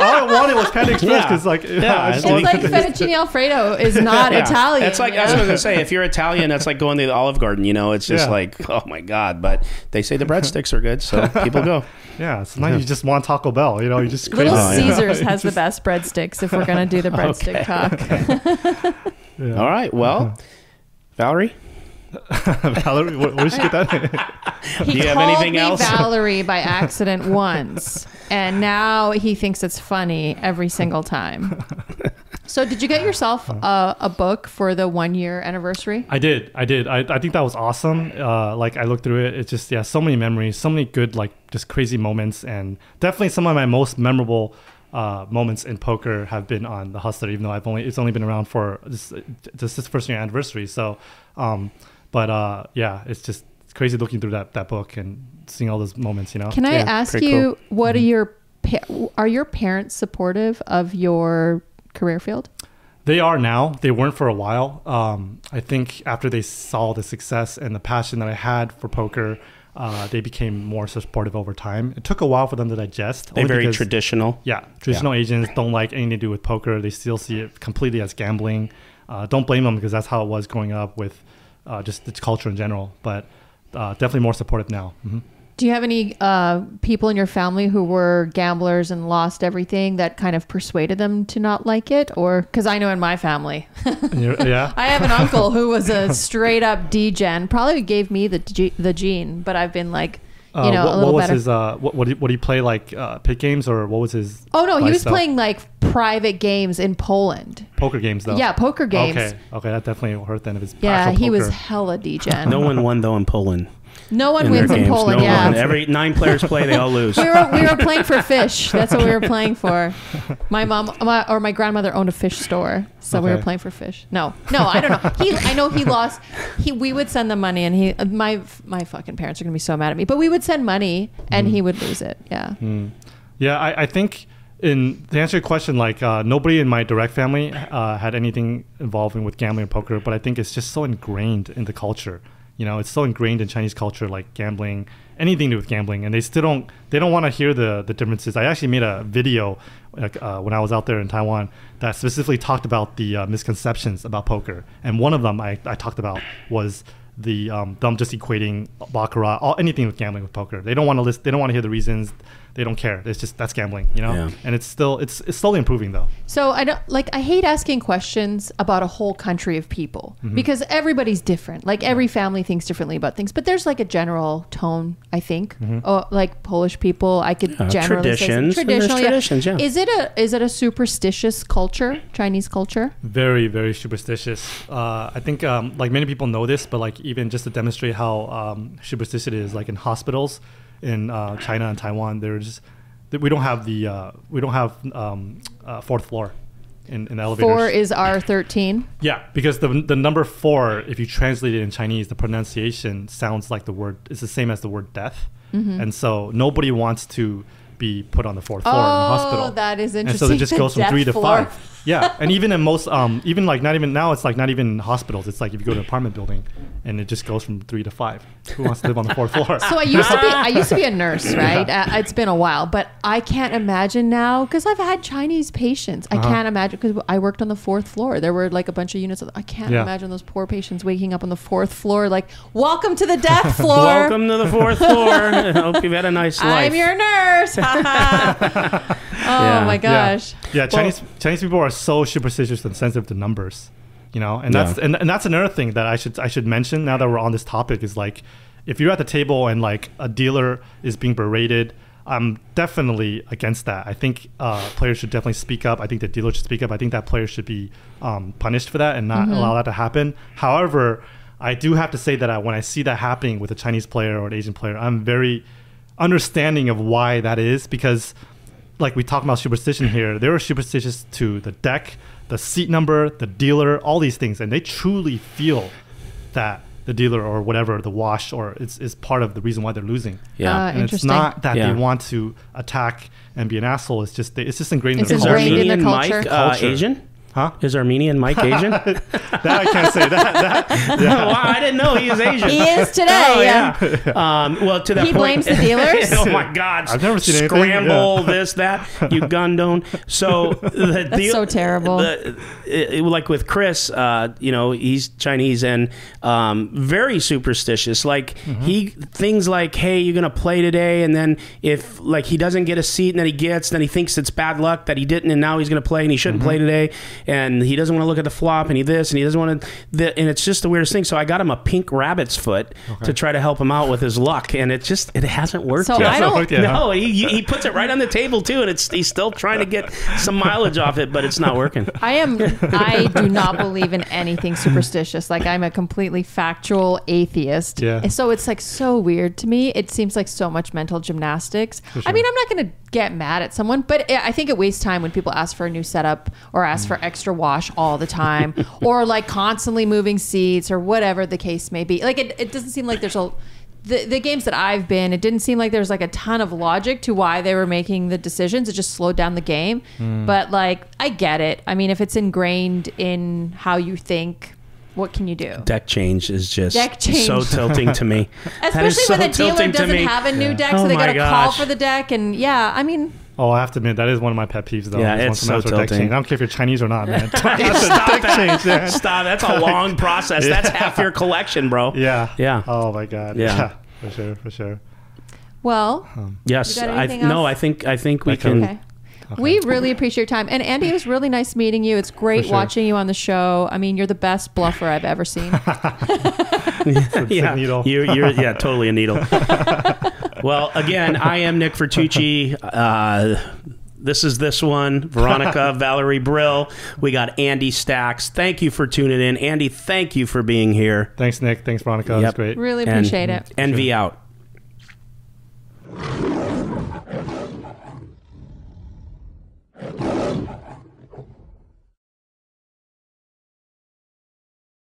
All I wanted was Panda Express Yeah. because like Yeah, I just it's It's wanted like fettuccine alfredo is not Yeah. Italian. It's like you I was going to say, if you're Italian, that's like going to the Olive Garden. You know, it's just Yeah. like, oh my god. But they say the breadsticks are good, so people go. yeah. Sometimes you just want Taco Bell. You know, you just crave Little Oh, it, you know? Caesars has the best breadsticks if we're going to do the breadstick Okay. talk. yeah. All right. Well, Valerie, Valerie, where, where did you get that? He Do you have called anything me else? Valerie by accident once, and now he thinks it's funny every single time. So, did you get yourself a, a book for the one year anniversary? I did. I did. I, I think that was awesome. Uh, like I looked through it. It's just yeah, so many memories, so many good like just crazy moments, and definitely some of my most memorable uh, moments in poker have been on the Hustler. Even though I've only it's only been around for this this this first year anniversary. So, um, but uh, yeah, it's just it's crazy looking through that that book and seeing all those moments. You know. Can I Yeah, ask pretty you what are your pa- are your parents supportive of your career field? They are now. They weren't for a while. Um, I think after they saw the success and the passion that I had for poker, uh, they became more supportive over time. It took a while for them to digest. they're very because- traditional. Yeah, traditional agents don't like anything to do with poker. They still see it completely as gambling. Uh, don't blame them because that's how it was growing up with uh, just its culture in general. But uh, definitely more supportive now. hmm Do you have any uh, people in your family who were gamblers and lost everything that kind of persuaded them to not like it? Or because I know in my family, yeah. I have an uncle who was a straight up degen. Probably gave me the the gene, but I've been like, you Uh, what, a little what was better. his? Uh, what what did, what did he play like? Uh, pit games or what was his? oh no, he was lifestyle? playing like private games in Poland. poker games though. Yeah, poker games. Okay, okay, that definitely hurt then if it's Yeah, actual he was poker. hella degen. No one won though in Poland. No one in wins in. Poland. no yeah. one. Every nine players play, they all lose. we were we were playing for fish. That's what we were playing for. My mom my, or my grandmother owned a fish store, so we were playing for fish. No, no, I don't know. He, I know he lost. He, we would send them money, and he, my, my fucking parents are gonna be so mad at me. But we would send money, and he would lose it. Yeah. Yeah, I, I think in to answer your question, like uh, nobody in my direct family uh, had anything involving with gambling or poker, but I think it's just so ingrained in the culture. You know, it's so ingrained in Chinese culture, like gambling, anything to do with gambling, and they still don't they don't want to hear the the differences. I actually made a video like, uh, when I was out there in Taiwan that specifically talked about the uh, misconceptions about poker, and one of them I, I talked about was the um, them just equating baccarat, all, anything with gambling with poker. They don't want to list. They don't want to hear the reasons. They don't care. It's just that's gambling, you know. Yeah. And it's still it's it's slowly improving though. So I don't like I hate asking questions about a whole country of people Mm-hmm. because everybody's different. Like every family thinks differently about things, but there's like a general tone. I think, oh, like Polish people, I could Mm-hmm. Generally traditions. say And there's traditional. traditions, yeah. Is it a is it a superstitious culture, Chinese culture? Very very superstitious. Uh, I think um, like many people know this, but like even just to demonstrate how um, superstitious it is, like in hospitals in uh, China and Taiwan, there's we don't have the uh, we don't have um, uh, fourth floor in, in the elevators. Four is R thirteen. Yeah, because the the number four, if you translate it in Chinese, the pronunciation sounds like the word. It's the same as the word death, Mm-hmm. and so nobody wants to be put on the fourth floor in the hospital. Oh, that is And interesting. so it just goes from three to floor. five. Yeah, and even in most, um, even like not even now, it's like not even hospitals. It's like if you go to an apartment building, and it just goes from three to five. Who wants to live on the fourth floor? So I used to be I used to be a nurse, right? Uh, it's been a while, but I can't imagine now because I've had Chinese patients. Uh-huh. I can't imagine because I worked on the fourth floor. There were like a bunch of units. Of, I can't Yeah. imagine those poor patients waking up on the fourth floor, like "Welcome to the death floor. Welcome to the fourth floor. I hope you've had a nice life. I'm your nurse." oh Yeah. my Yeah. gosh. Yeah, Chinese Chinese people are so superstitious and sensitive to numbers, you know, and that's Yeah. and, and that's another thing that I should I should mention now that we're on this topic is like if you're at the table and like a dealer is being berated, I'm definitely against that. I think uh, players should definitely speak up. I think the dealer should speak up. I think that player should be um, punished for that and not allow that to happen. However, I do have to say that I, when I see that happening with a Chinese player or an Asian player, I'm very understanding of why that is because like we talk about superstition here, they were superstitious to the deck, the seat number, the dealer, all these things, and they truly feel that the dealer or whatever the wash or it's is part of the reason why they're losing. yeah. Uh, And it's not that Yeah. they want to attack and be an asshole. It's just they, it's just ingrained It's in Is their ingrained culture. in the Armenian culture. Mike uh, Culture. Asian? Huh? Is Armenian Mike Asian? That I can't say. That that yeah. wow, I didn't know he was Asian. He is today. Oh, yeah. yeah. Um, well, to that He point, blames the dealers? oh my God! I've never seen anything, scramble yeah. this that you gundone. So the That's so terrible. The, it- it- like with Chris, uh, you know, he's Chinese and um, very superstitious. Like Mm-hmm. he things like, "Hey, you're gonna play today," and then if like he doesn't get a seat and then he gets, then he thinks it's bad luck that he didn't, and now he's gonna play and he shouldn't Mm-hmm. play today, and he doesn't want to look at the flop and he this and he doesn't want to, and it's just the weirdest thing. So I got him a pink rabbit's foot to try to help him out with his luck, and it just it hasn't worked. So yet. I don't- Yeah, huh? No, he, he puts it right on the table too, and it's he's still trying to get some mileage off it, but it's not working. I am. I do not believe in anything superstitious. Like I'm a completely factual atheist. Yeah. And so it's like so weird to me. It seems like so much mental gymnastics. I mean, I'm not going to get mad at someone, but I I think it wastes time when people ask for a new setup or ask for extra wash all the time or like constantly moving seats or whatever the case may be. Like it, it doesn't seem like there's a the, the games that I've been, it didn't seem like there's like a ton of logic to why they were making the decisions. It just slowed down the game. Hmm. But like, I get it. I mean, if it's ingrained in how you think, what can you do? Deck change is just Deck change. so tilting to me. Especially when so the dealer doesn't have a new deck, so Oh they got to call for the deck. And yeah, I mean, Oh, I have to admit that is one of my pet peeves though. Yeah, it's so asks tilting. I don't care if you're Chinese or not, man. Stop that. Stop. That's a long process. That's half your collection, bro. Yeah. Yeah. Oh my god. Yeah. For sure. For sure. Well, um, Yes, I, anything no. I think I think we Okay. can. okay. We really appreciate your time. And Andy, it was really nice meeting you. It's great sure. watching you on the show. I mean, you're the best bluffer I've ever seen. yeah, needle. You're, you're yeah, totally a needle well, again, I am Nick Vertucci. Uh, this is this one. Veronica valerie brill. We got andy stacks. Thank you for tuning in. Andy thank you for being here. Thanks nick. Thanks veronica. Yep. that's great. Really appreciate and it. Envy sure. out.